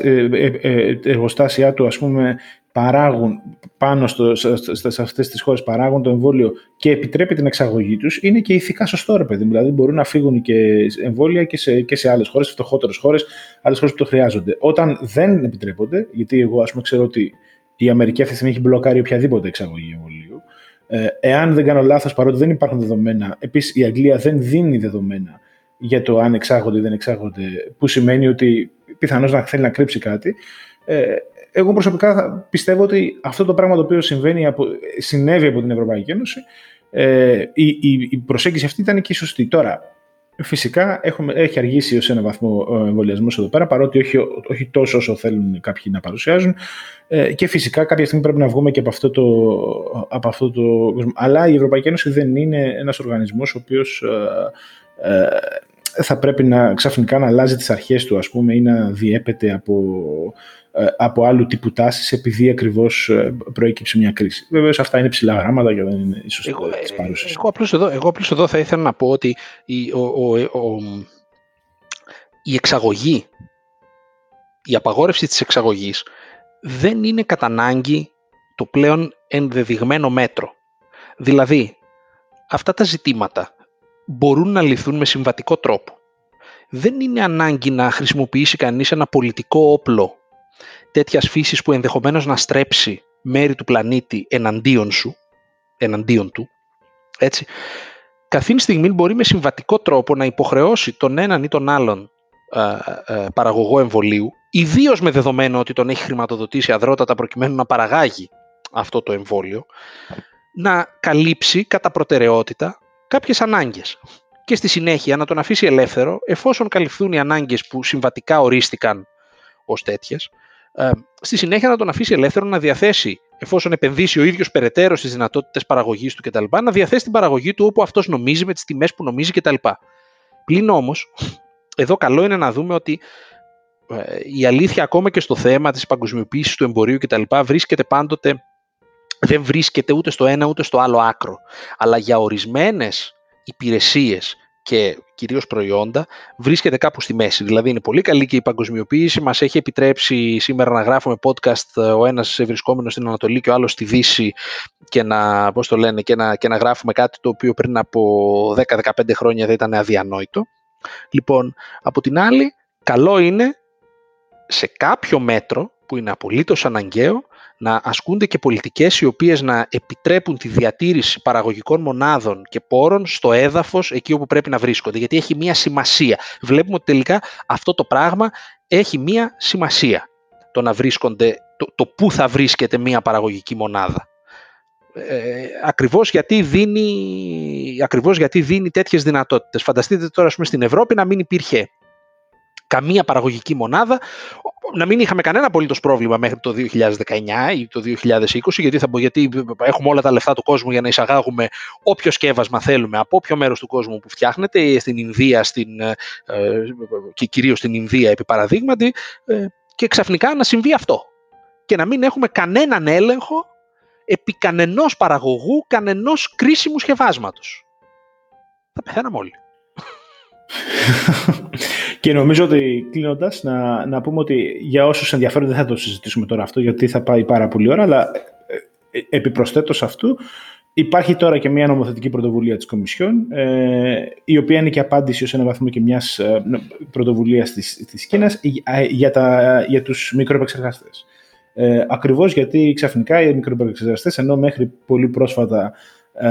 Speaker 1: ε, ε, εργοστάσια του ας πούμε παράγουν πάνω στο, σε αυτές τις χώρες παράγουν το εμβόλιο και επιτρέπει την εξαγωγή τους είναι και ηθικά σωστό ρε παιδί δηλαδή μπορούν να φύγουν και εμβόλια και σε, και σε άλλες χώρες, σε φτωχότερες χώρες άλλες χώρες που το χρειάζονται όταν δεν επιτρέπονται γιατί εγώ ας πούμε ξέρω ότι η Αμερική αυτή τη στιγμή έχει μπλοκάρει οποιαδήποτε εξαγωγή εμβολίου εάν δεν κάνω λάθος παρότι δεν υπάρχουν δεδομένα επίσης η Αγγλία δεν δίνει δεδομένα για το αν εξάγονται ή δεν εξάγονται, που σημαίνει ότι πιθανώς να θέλει να κρύψει κάτι. Ε, εγώ προσωπικά πιστεύω ότι αυτό το πράγμα το οποίο συμβαίνει από, συνέβη από την Ευρωπαϊκή Ένωση, ε, η, η, η προσέγγιση αυτή ήταν και σωστή. Τώρα, φυσικά έχουμε, έχει αργήσει ως ένα βαθμό ο εμβολιασμός εδώ πέρα, παρότι όχι, όχι τόσο όσο θέλουν κάποιοι να παρουσιάζουν. Ε, και φυσικά κάποια στιγμή πρέπει να βγούμε και από αυτό το, από αυτό το Αλλά η Ευρωπαϊκή Ένωση δεν είναι ένας οργανισμός ο οποίος ε, ε θα πρέπει να ξαφνικά να αλλάζει τις αρχές του ας πούμε ή να διέπεται από, ε, από άλλου τύπου τάσεις επειδή ακριβώς ε, προέκυψε μια κρίση. Βέβαια αυτά είναι ψηλά γράμματα και δεν είναι ίσως εγώ, τις παρούσες.
Speaker 2: Εγώ απλώς, εδώ, εγώ απλώς εδώ θα ήθελα να πω ότι η, ο, ο, η εξαγωγή, η απαγόρευση της εξαγωγής δεν είναι κατά ανάγκη το πλέον ενδεδειγμένο μέτρο. Δηλαδή, αυτά τα ζητήματα μπορούν να λυθούν με συμβατικό τρόπο. Δεν είναι ανάγκη να χρησιμοποιήσει κανείς ένα πολιτικό όπλο τέτοιας φύσης που ενδεχομένως να στρέψει μέρη του πλανήτη εναντίον σου, εναντίον του, έτσι. Καθήν στιγμή μπορεί με συμβατικό τρόπο να υποχρεώσει τον έναν ή τον άλλον παραγωγό εμβολίου, ιδίως με δεδομένο ότι τον έχει χρηματοδοτήσει αδρότατα προκειμένου να παραγάγει αυτό το εμβόλιο, να καλύψει κατά προτεραιότητα κάποιες ανάγκες και στη συνέχεια να τον αφήσει ελεύθερο εφόσον καλυφθούν οι ανάγκες που συμβατικά ορίστηκαν ως τέτοιες ε, στη συνέχεια να τον αφήσει ελεύθερο να διαθέσει εφόσον επενδύσει ο ίδιος περαιτέρω στις δυνατότητες παραγωγής του κτλ. να διαθέσει την παραγωγή του όπου αυτός νομίζει με τις τιμές που νομίζει κτλ. Πλην όμως, εδώ καλό είναι να δούμε ότι ε, η αλήθεια ακόμα και στο θέμα της παγκοσμιοποίησης του εμπορίου κτλ. βρίσκεται πάντοτε δεν βρίσκεται ούτε στο ένα ούτε στο άλλο άκρο. Αλλά για ορισμένες υπηρεσίες και κυρίως προϊόντα βρίσκεται κάπου στη μέση. Δηλαδή είναι πολύ καλή και η παγκοσμιοποίηση. Μας έχει επιτρέψει σήμερα να γράφουμε podcast ο ένας βρισκόμενος στην Ανατολή και ο άλλος στη Δύση και να, πώς το λένε, και να, και να γράφουμε κάτι το οποίο πριν από 10-15 χρόνια δεν ήταν αδιανόητο. Λοιπόν, από την άλλη, καλό είναι σε κάποιο μέτρο που είναι απολύτως αναγκαίο να ασκούνται και πολιτικές οι οποίες να επιτρέπουν τη διατήρηση παραγωγικών μονάδων και πόρων στο έδαφος εκεί όπου πρέπει να βρίσκονται, γιατί έχει μία σημασία. Βλέπουμε ότι τελικά αυτό το πράγμα έχει μία σημασία, το να βρίσκονται, το, το πού θα βρίσκεται μία παραγωγική μονάδα. Ε, ακριβώς, γιατί δίνει, ακριβώς γιατί δίνει τέτοιες δυνατότητες. Φανταστείτε τώρα πούμε, στην Ευρώπη να μην υπήρχε καμία παραγωγική μονάδα, να μην είχαμε κανένα απολύτως πρόβλημα μέχρι το 2019 ή το 2020, γιατί, θα, γιατί έχουμε όλα τα λεφτά του κόσμου για να εισαγάγουμε όποιο σκεύασμα θέλουμε από όποιο μέρος του κόσμου που φτιάχνεται, στην Ινδία στην, ε, και κυρίως στην Ινδία επί παραδείγματι, ε, και ξαφνικά να συμβεί αυτό. Και να μην έχουμε κανέναν έλεγχο επί κανενός παραγωγού, κανενός κρίσιμου σκευάσματος. Θα πεθαίναμε όλοι.
Speaker 1: και νομίζω ότι κλείνοντας, να, να πούμε ότι για όσους ενδιαφέρονται δεν θα το συζητήσουμε τώρα αυτό, γιατί θα πάει πάρα πολύ ώρα, αλλά ε, ε επιπροσθέτως αυτού, υπάρχει τώρα και μια νομοθετική πρωτοβουλία της Κομισιόν, ε, η οποία είναι και απάντηση ως ένα βαθμό και μιας ε, πρωτοβουλίας της, της Κίνας ε, για, τα, για τους μικροεπεξεργαστές. Ε, ακριβώς γιατί ξαφνικά οι μικροεπεξεργαστές, ενώ μέχρι πολύ πρόσφατα ε,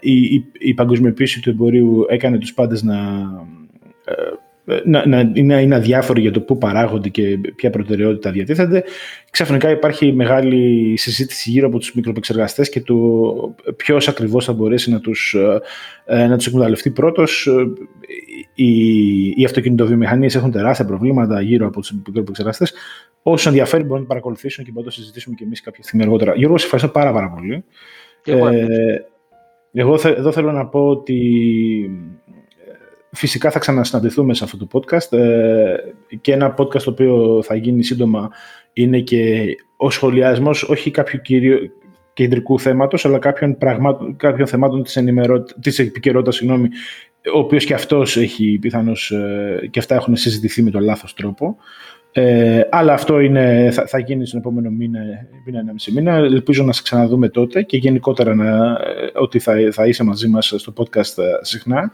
Speaker 1: η, η, η παγκοσμιοποίηση του εμπορίου έκανε τους πάντες να, ε, να, να, είναι, είναι αδιάφοροι για το πού παράγονται και ποια προτεραιότητα διατίθενται. Ξαφνικά υπάρχει μεγάλη συζήτηση γύρω από τους μικροπεξεργαστές και το ποιος ακριβώς θα μπορέσει να τους, ε, να τους εκμεταλλευτεί πρώτος. Οι, οι αυτοκινητοβιομηχανίες έχουν τεράστια προβλήματα γύρω από τους μικροπεξεργαστές. Όσοι ενδιαφέρει μπορούν να παρακολουθήσουν και μπορούμε να το συζητήσουμε και εμείς κάποια στιγμή αργότερα. Γιώργο, σε ευχαριστώ πάρα, πάρα πολύ.
Speaker 2: Εγώ, ε,
Speaker 1: εγώ εδώ θέλω να πω ότι Φυσικά θα ξανασυναντηθούμε σε αυτό το podcast ε, και ένα podcast το οποίο θα γίνει σύντομα είναι και ο σχολιασμός όχι κάποιου κυρίου κεντρικού θέματος αλλά κάποιων, πραγμάτων, κάποιων θεμάτων της, ενημερω... της επικαιρότητας συγγνώμη, ο οποίος και αυτός έχει πιθανώς ε, και αυτά έχουν συζητηθεί με τον λάθος τρόπο. Ε, αλλά αυτό είναι, θα, θα γίνει στον επόμενο μήνα, μήνα, ένα μισή μήνα. Ελπίζω να σε ξαναδούμε τότε και γενικότερα να, ε, ότι θα, θα είσαι μαζί μας στο podcast συχνά.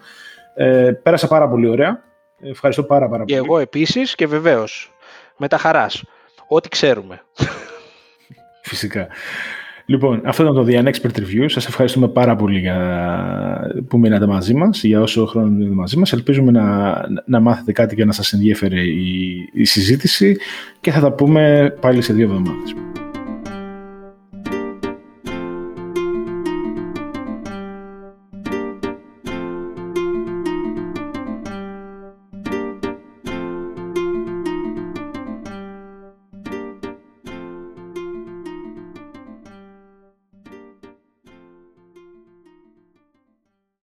Speaker 1: Ε, πέρασα πάρα πολύ ωραία. Ευχαριστώ πάρα, πάρα πολύ.
Speaker 2: Και εγώ επίσης και βεβαίως με τα χαράς. Ό,τι ξέρουμε.
Speaker 1: Φυσικά. Λοιπόν, αυτό ήταν το The Unexpert Review. Σας ευχαριστούμε πάρα πολύ για... που μείνατε μαζί μας, για όσο χρόνο μείνατε μαζί μας. Ελπίζουμε να, να μάθετε κάτι και να σας ενδιέφερε η, η συζήτηση και θα τα πούμε πάλι σε δύο εβδομάδες.